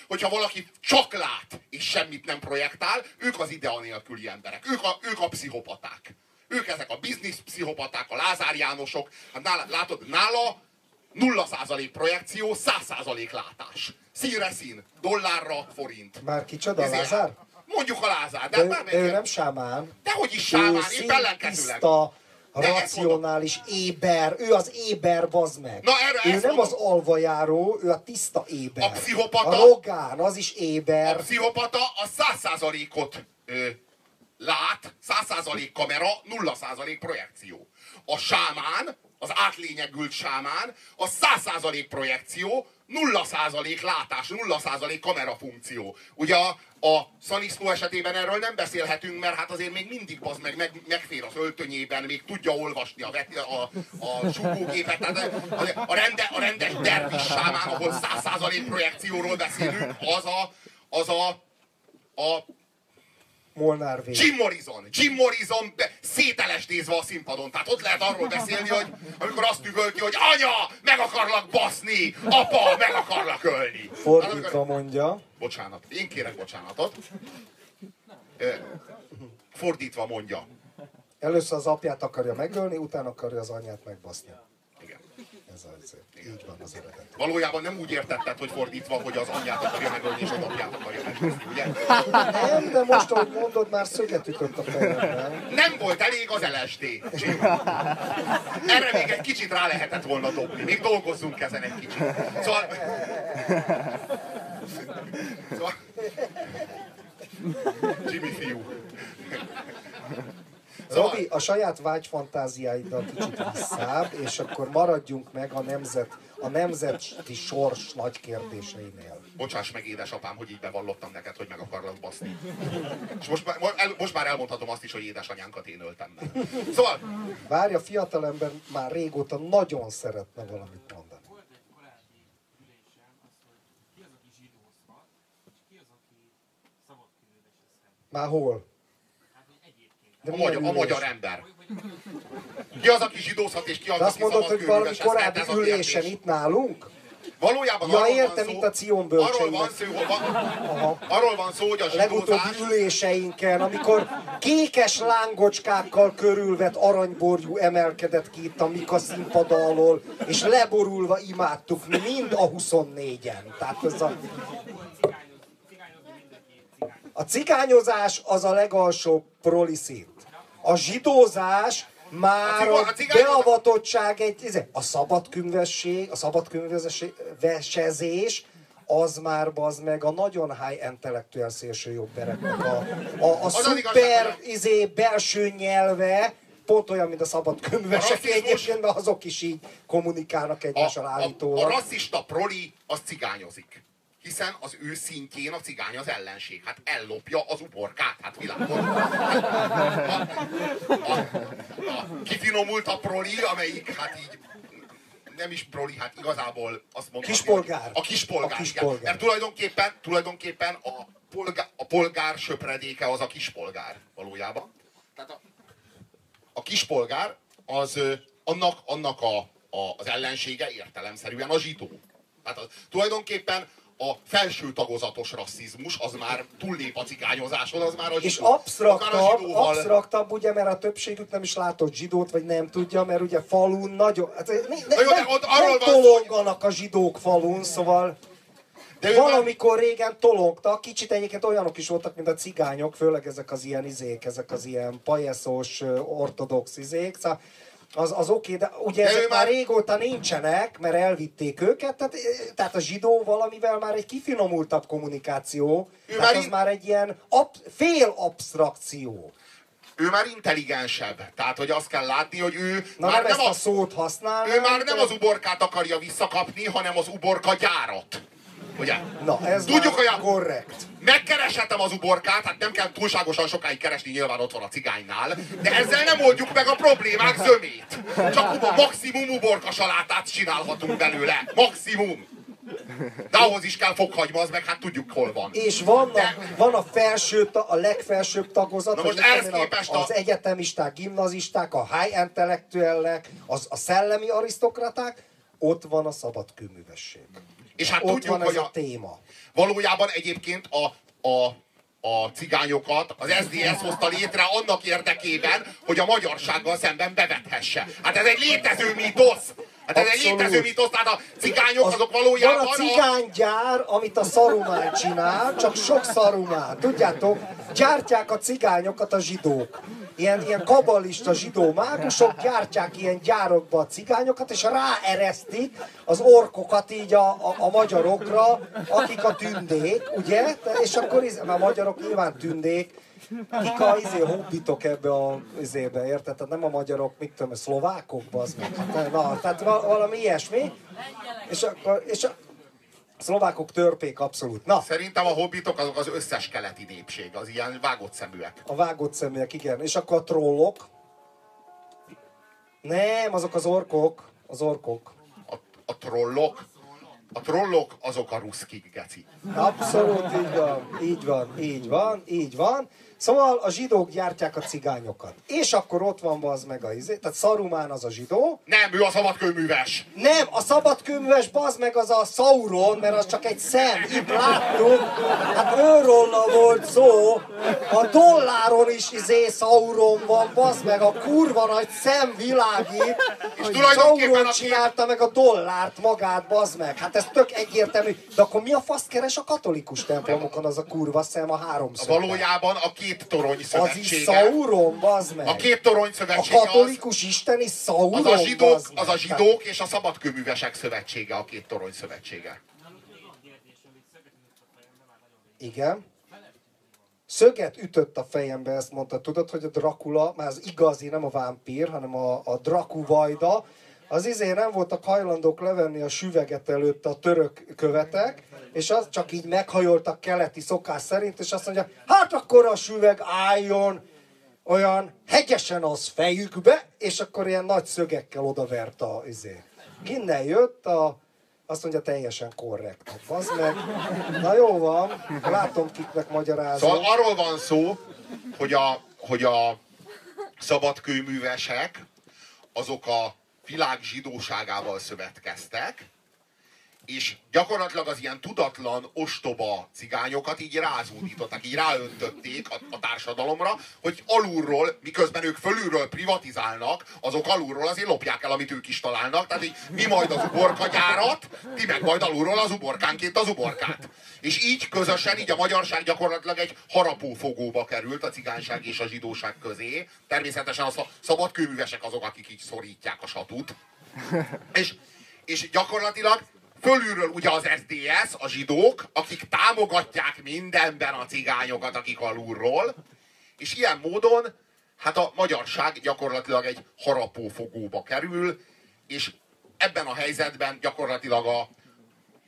Speaker 1: Hogyha valaki csak lát és semmit nem projektál, ők az idea nélküli emberek. Ők a, ők a pszichopaták. Ők ezek a biznisz pszichopaták, a Lázár Jánosok. Hát nála, látod, nála 0% projekció, 100% látás. Színre szín, dollárra forint.
Speaker 2: Már kicsoda,
Speaker 1: Ezért-
Speaker 2: Lázár?
Speaker 1: Mondjuk a Lázár, de,
Speaker 2: De, ő
Speaker 1: menjen.
Speaker 2: nem sámán.
Speaker 1: Dehogy is sámán,
Speaker 2: Ő
Speaker 1: épp ellenkezőleg.
Speaker 2: tiszta. Racionális, éber. Ő az éber, bazd meg.
Speaker 1: Na, erre
Speaker 2: ő nem
Speaker 1: mondom.
Speaker 2: az alvajáró, ő a tiszta éber.
Speaker 1: A pszichopata-
Speaker 2: A Rogán, az is
Speaker 1: A
Speaker 2: éber.
Speaker 1: pszichopata a 100%-ot ö, lát, 100% kamera, 0% projekció. A sámán, az átlényegült sámán, a 100% projekció, 0% látás, 0% kamera funkció. Ugye a, a Szaniszló esetében erről nem beszélhetünk, mert hát azért még mindig az meg, meg megfér az öltönyében, még tudja olvasni a, vet, a, a sugógépet. Tehát a, a, rende, a rendes dervis sámán, ahol 100% projekcióról beszélünk, az a, az a, a
Speaker 2: Molnár V.
Speaker 1: Jim Morrison, Jim Morrison szételestézve a színpadon. Tehát ott lehet arról beszélni, hogy amikor azt üvölti, hogy anya, meg akarlak baszni, apa, meg akarlak ölni.
Speaker 2: Fordítva mondja.
Speaker 1: Bocsánat, én kérek bocsánatot. Fordítva mondja.
Speaker 2: Először az apját akarja megölni, utána akarja az anyját megbaszni.
Speaker 1: Igen.
Speaker 2: Ez az, így van az eredet.
Speaker 1: Valójában nem úgy értetted, hogy fordítva, hogy az anyját akarja megölni, és az apját akarja megölni, ugye?
Speaker 2: Nem, de most, ahogy mondod, már szöget ütött a fejemben.
Speaker 1: Nem volt elég az LSD. Jim. Erre még egy kicsit rá lehetett volna dobni. Még dolgozzunk ezen egy kicsit. Szóval... szóval... Jimmy fiú. Szóval-
Speaker 2: Robi, a saját vágyfantáziáiddal kicsit visszább, és akkor maradjunk meg a nemzet, a nemzeti sors nagy kérdéseinél.
Speaker 1: Bocsáss meg, édesapám, hogy így bevallottam neked, hogy meg akarlak baszni. És most, már- el, most már elmondhatom azt is, hogy édesanyánkat én öltem meg. Szóval,
Speaker 2: Várja, fiatalember már régóta nagyon szeretne valamit mondani. Már hol?
Speaker 1: A, magyar, a magyar ember. Ki az, aki zsidózhat, és ki az,
Speaker 2: De azt
Speaker 1: aki
Speaker 2: mondod, hogy valami korábbi ülésen itt nálunk?
Speaker 1: Valójában
Speaker 2: Ja,
Speaker 1: arról
Speaker 2: értem,
Speaker 1: van szó,
Speaker 2: itt a Cion
Speaker 1: arról van, szó, hogy van, arról van szó, hogy a
Speaker 2: legutóbbi
Speaker 1: zsidózás...
Speaker 2: üléseinken, amikor kékes lángocskákkal körülvett aranyborjú emelkedett ki itt a Mika színpad alól, és leborulva imádtuk mi mind a 24-en. Tehát ez a... A cigányozás az a legalsó proli szint. A zsidózás már
Speaker 1: A cigo-
Speaker 2: a,
Speaker 1: a cigányozás-
Speaker 2: beavatottság egy, izé, a szabadkünvesség, a szabadkünvesezés, az már az meg a nagyon high intellektuál szélső jobbereknek a, a, a
Speaker 1: az
Speaker 2: szuper izé, belső nyelve, pont olyan, mint a
Speaker 1: A rasszizmus-
Speaker 2: egyébként, mert azok is így kommunikálnak
Speaker 1: A,
Speaker 2: egymással
Speaker 1: a, a
Speaker 2: állítólag.
Speaker 1: rasszista proli az cigányozik. Hiszen az ő szintjén a cigány az ellenség. Hát ellopja az uborkát, hát világos. A, a, a kifinomult a proli, amelyik hát így nem is proli, hát igazából azt mondom.
Speaker 2: Kispolgár.
Speaker 1: A kispolgár.
Speaker 2: A
Speaker 1: igen.
Speaker 2: kispolgár.
Speaker 1: Mert tulajdonképpen, tulajdonképpen a, polgár, a polgár söpredéke az a kispolgár valójában. Tehát a, a kispolgár az annak, annak a, a, az ellensége értelemszerűen a zsidó. Tehát az, tulajdonképpen a, felső tagozatos rasszizmus, az már túllép a cigányozáson, az már a
Speaker 2: És
Speaker 1: zsidó- a
Speaker 2: absztraktabb,
Speaker 1: zsidóval-
Speaker 2: absztraktabb, ugye, mert a többségük nem is látott zsidót, vagy nem tudja, mert ugye falun nagyon... Hát, ne, ne,
Speaker 1: Na jó, de
Speaker 2: nem,
Speaker 1: ott arról
Speaker 2: nem tolonganak a zsidók falun, szóval...
Speaker 1: De ő már-
Speaker 2: Valamikor régen tologtak, kicsit egyébként olyanok is voltak, mint a cigányok, főleg ezek az ilyen izék, ezek az ilyen pajeszos, ortodox izék, szóval az, az oké, de ugye
Speaker 1: De
Speaker 2: ezek már
Speaker 1: már-
Speaker 2: régóta nincsenek, mert elvitték őket, tehát, tehát a zsidó valamivel már egy kifinomultabb kommunikáció,
Speaker 1: Ő
Speaker 2: tehát
Speaker 1: már
Speaker 2: az
Speaker 1: in-
Speaker 2: már egy ilyen ab, fél abstrakció.
Speaker 1: ő már intelligensebb. Tehát, hogy azt kell látni, hogy ő
Speaker 2: Na
Speaker 1: már
Speaker 2: nem ezt
Speaker 1: nem
Speaker 2: a
Speaker 1: az,
Speaker 2: szót használná.
Speaker 1: ő már nem az uborkát akarja visszakapni, hanem az uborka gyárat. Ugye?
Speaker 2: Na, ez
Speaker 1: Tudjuk, hogy a-
Speaker 2: korrekt.
Speaker 1: Megkereshetem az uborkát, hát nem kell túlságosan sokáig keresni, nyilván ott van a cigánynál, de ezzel nem oldjuk meg a problémák zömét. Csak ubo- maximum uborka salátát csinálhatunk belőle. Maximum. De ahhoz is kell fokhagyma, az meg hát tudjuk hol van.
Speaker 2: És van a,
Speaker 1: De-
Speaker 2: van a felső, a legfelsőbb tagozat,
Speaker 1: Na most ehhez képest
Speaker 2: a,
Speaker 1: a-
Speaker 2: az egyetemisták, gimnazisták, a high intellektuellek, az, a szellemi arisztokraták, ott van a szabadkőművesség.
Speaker 1: És hát
Speaker 2: Ott
Speaker 1: tudjuk,
Speaker 2: van
Speaker 1: hogy
Speaker 2: a
Speaker 1: a,
Speaker 2: téma.
Speaker 1: valójában egyébként a, a, a cigányokat az SZDSZ hozta létre annak érdekében, hogy a magyarsággal szemben bevethesse. Hát ez egy létező mítosz! Hát ez egy létező mítosz, tehát a cigányok azok
Speaker 2: Van
Speaker 1: valójában
Speaker 2: a cigánygyár, amit a szarumán csinál, csak sok szarumán. Tudjátok, gyártják a cigányokat a zsidók. Ilyen, ilyen kabalista zsidó mágusok gyártják ilyen gyárokba a cigányokat, és ráeresztik az orkokat így a, a, a magyarokra, akik a tündék, ugye? És akkor, mert a magyarok nyilván tündék, kik a izé, hobbitok ebbe a izébe, érted? Tehát nem a magyarok, mit tudom, a szlovákok, az meg. Na, tehát val- valami ilyesmi. És akkor, és a szlovákok törpék abszolút. Na,
Speaker 1: Szerintem a hobbitok azok az összes keleti népség, az ilyen vágott szeműek.
Speaker 2: a vágott szeműek, igen. És akkor a trollok. Nem, azok az orkok. Az orkok.
Speaker 1: A, a trollok, a trollok azok a ruszkik, geci.
Speaker 2: Abszolút így van, így van, így van, így van. Szóval a zsidók gyártják a cigányokat. És akkor ott van az meg a izé, tehát Szarumán az a zsidó.
Speaker 1: Nem, ő a szabadkőműves.
Speaker 2: Nem, a szabadkőműves bazd meg az a Sauron, mert az csak egy szem. Itt láttuk, hát őrolla volt szó. A dolláron is izé Sauron van, bazd meg, a kurva nagy szem világít. És
Speaker 1: tulajdonképpen
Speaker 2: Sauron
Speaker 1: a-
Speaker 2: csinálta meg a dollárt magát, bazd meg. Hát ez tök egyértelmű. De akkor mi a fasz keres a katolikus templomokon az a kurva szem a háromszor?
Speaker 1: Valójában a két torony
Speaker 2: Az is
Speaker 1: szövetsége.
Speaker 2: Sauron, bazd meg.
Speaker 1: A két torony
Speaker 2: a
Speaker 1: szövetsége az,
Speaker 2: katolikus isteni Sauron,
Speaker 1: az a zsidók, az a zsidók és a szabadkőművesek szövetsége, a két torony szövetsége.
Speaker 2: Igen. Szöget ütött a fejembe, ezt mondta. Tudod, hogy a Dracula, már az igazi, nem a vámpír, hanem a, a Drakuvajda, az izé nem voltak hajlandók levenni a süveget előtt a török követek, és az csak így meghajoltak keleti szokás szerint, és azt mondja, hát akkor a süveg álljon olyan hegyesen az fejükbe, és akkor ilyen nagy szögekkel odavert a izé. Innen jött a, azt mondja, teljesen korrekt. Hát bazd meg. Na jó van, látom kiknek magyarázom.
Speaker 1: Szóval arról van szó, hogy a, hogy a szabadkőművesek azok a világ zsidóságával szövetkeztek, és gyakorlatilag az ilyen tudatlan, ostoba cigányokat így rázúdították, így ráöntötték a, a társadalomra, hogy alulról, miközben ők fölülről privatizálnak, azok alulról azért lopják el, amit ők is találnak, tehát így mi majd az uborkagyárat, ti meg majd alulról az uborkánként az uborkát. És így közösen, így a magyarság gyakorlatilag egy harapófogóba került a cigányság és a zsidóság közé. Természetesen a szab- szabadkőművesek azok, akik így szorítják a satut. És, és gyakorlatilag fölülről ugye az SDS, a zsidók, akik támogatják mindenben a cigányokat, akik alulról, és ilyen módon hát a magyarság gyakorlatilag egy harapófogóba kerül, és ebben a helyzetben gyakorlatilag a,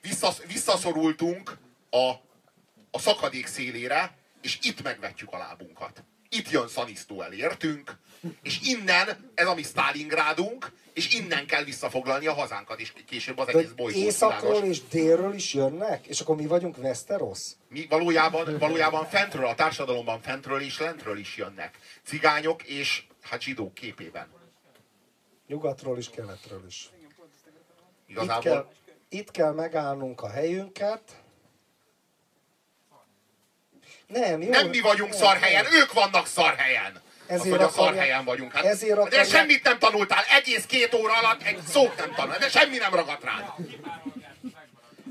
Speaker 1: visszasz, visszaszorultunk a, a szakadék szélére, és itt megvetjük a lábunkat. Itt jön Szanisztó elértünk, és innen, ez a mi Stalingrádunk, és innen kell visszafoglalni a hazánkat, és később az
Speaker 2: De
Speaker 1: egész
Speaker 2: hogy
Speaker 1: bolygó
Speaker 2: északról
Speaker 1: világos.
Speaker 2: és délről is jönnek? És akkor mi vagyunk Westeros?
Speaker 1: Mi valójában, valójában fentről, a társadalomban fentről és lentről is jönnek. Cigányok és hát zsidók képében.
Speaker 2: Nyugatról is, keletről is. Itt
Speaker 1: Igazából
Speaker 2: kell, itt kell megállnunk a helyünket, Nem, jó.
Speaker 1: Nem mi vagyunk szarhelyen, ők vannak szarhelyen.
Speaker 2: Ezért
Speaker 1: az, hogy a szarhelyen vagyunk. Hát,
Speaker 2: ezért
Speaker 1: de
Speaker 2: akarják-
Speaker 1: semmit nem tanultál, egész két óra alatt egy szót nem tanultál, de semmi nem ragadt rád.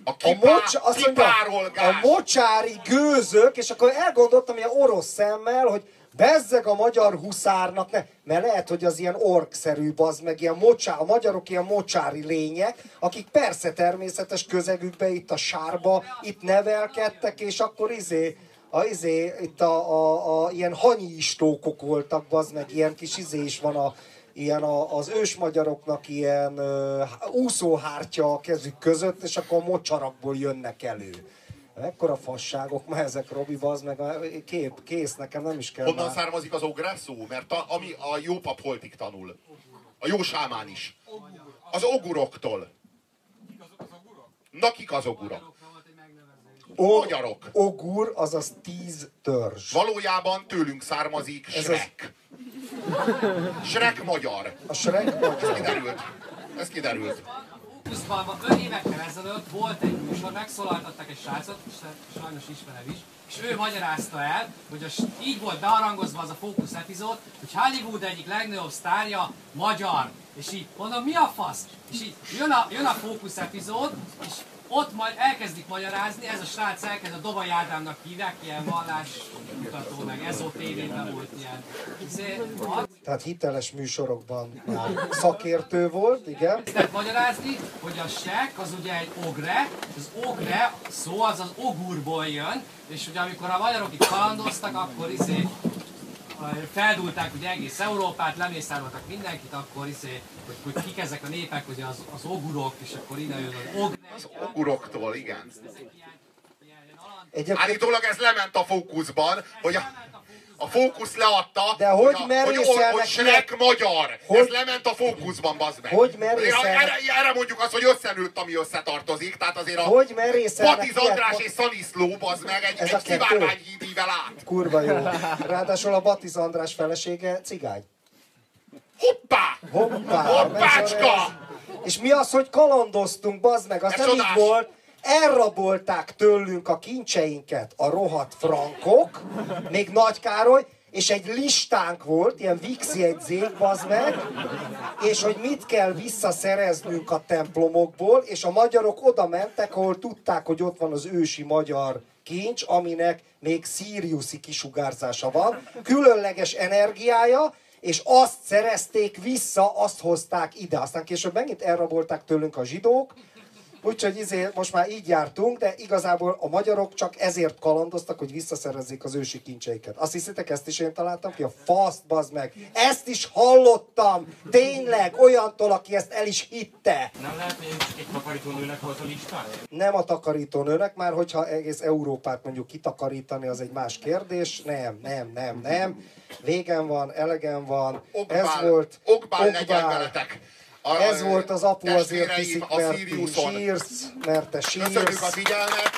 Speaker 1: A,
Speaker 2: A,
Speaker 1: kipá,
Speaker 2: mocs, azt mondja, a mocsári gőzök, és akkor elgondoltam ilyen orosz szemmel, hogy bezzeg a magyar huszárnak, ne, mert lehet, hogy az ilyen orkszerű, az meg ilyen mocsá, a magyarok ilyen mocsári lények, akik persze természetes közegükbe itt a sárba, itt nevelkedtek, és akkor izé, a, izé, itt a, a, a ilyen hanyi istókok voltak, az meg ilyen kis izé is van a, ilyen a, az ősmagyaroknak ilyen uh, úszóhártya a kezük között, és akkor a mocsarakból jönnek elő. Ekkora fasságok, ma ezek Robi, az meg a kép, kész, nekem nem is kell
Speaker 1: Honnan
Speaker 2: már.
Speaker 1: származik az ogresszó? Mert a, ami a jó pap holtig tanul. A jó sámán is. Az oguroktól. Na kik az ogurok?
Speaker 2: O-
Speaker 1: Magyarok.
Speaker 2: Ogur, azaz tíz törzs.
Speaker 1: Valójában tőlünk származik
Speaker 2: Ez
Speaker 1: Shrek. Shrek magyar.
Speaker 2: A Shrek
Speaker 1: Ez
Speaker 2: magyar.
Speaker 1: kiderült. Ez kiderült.
Speaker 10: Fókuszban 5 évekkel ezelőtt volt egy műsor, megszólaltattak egy srácot, és sajnos ismerem is, és ő magyarázta el, hogy a, így volt bearangozva az a fókusz epizód, hogy Hollywood egyik legnagyobb sztárja magyar. És így mondom, mi a fasz? És így jön a, jön a fókusz epizód, és ott majd elkezdik magyarázni, ez a srác elkezd a Dobai Ádámnak hívják, ilyen vallásmutató, meg ezotévében volt ilyen. Izé,
Speaker 2: Tehát hiteles műsorokban már szakértő volt, igen.
Speaker 10: Kezdett magyarázni, hogy a sek az ugye egy ogre, az ogre szó az az ogurból jön, és ugye amikor a magyarok itt kalandoztak, akkor izé feldulták ugye egész Európát, lemészároltak mindenkit, akkor izé, hogy, hogy kik ezek a népek, hogy az, az ogurok, és akkor ide jön az ogre.
Speaker 1: Az oguroktól, igen.
Speaker 2: Egyébként
Speaker 1: Állítólag ez lement a fókuszban, hogy a, a fókusz leadta,
Speaker 2: De hogy
Speaker 1: a, hogy, hogy Shrek
Speaker 2: ilyen-
Speaker 1: magyar.
Speaker 2: Hogy-
Speaker 1: Ez lement a fókuszban, bazd meg.
Speaker 2: Hogy merészelnek-
Speaker 1: Erre, erre mondjuk azt, hogy összenőtt, ami összetartozik. Tehát azért a
Speaker 2: Hogy
Speaker 1: Patiz András és Szaniszló, bazd meg, egy,
Speaker 2: Ez
Speaker 1: egy szivárványhídível át.
Speaker 2: kurva jó. Ráadásul a Batiz András felesége cigány.
Speaker 1: Hoppá!
Speaker 2: Hoppá!
Speaker 1: Hoppácska!
Speaker 2: És mi az, hogy kalandoztunk, bazd meg, az
Speaker 1: Ez
Speaker 2: nem így volt. Elrabolták tőlünk a kincseinket a rohadt frankok, még Nagy Károly, és egy listánk volt, ilyen VIX jegyzék, bazd meg, és hogy mit kell visszaszereznünk a templomokból, és a magyarok oda mentek, ahol tudták, hogy ott van az ősi magyar kincs, aminek még Siriuszi kisugárzása van, különleges energiája, és azt szerezték vissza, azt hozták ide. Aztán később megint elrabolták tőlünk a zsidók, Úgyhogy izé, most már így jártunk, de igazából a magyarok csak ezért kalandoztak, hogy visszaszerezzék az ősi kincseiket. Azt hiszitek, ezt is én találtam ki? A faszt, bazd meg! Ezt is hallottam! Tényleg, olyantól, aki ezt el is hitte!
Speaker 11: Nem lehet, hogy csak egy takarítónőnek volt a listája?
Speaker 2: Nem a takarítónőnek, már hogyha egész Európát mondjuk kitakarítani, az egy más kérdés. Nem, nem, nem, nem. Végem van, elegem van. Ez
Speaker 1: Okbál,
Speaker 2: volt.
Speaker 1: okbál legyen veletek. A-
Speaker 2: Ez volt az apu azért
Speaker 1: a
Speaker 2: mert ti sírsz, mert te
Speaker 1: Köszönjük a
Speaker 2: sírsz.
Speaker 1: figyelmet.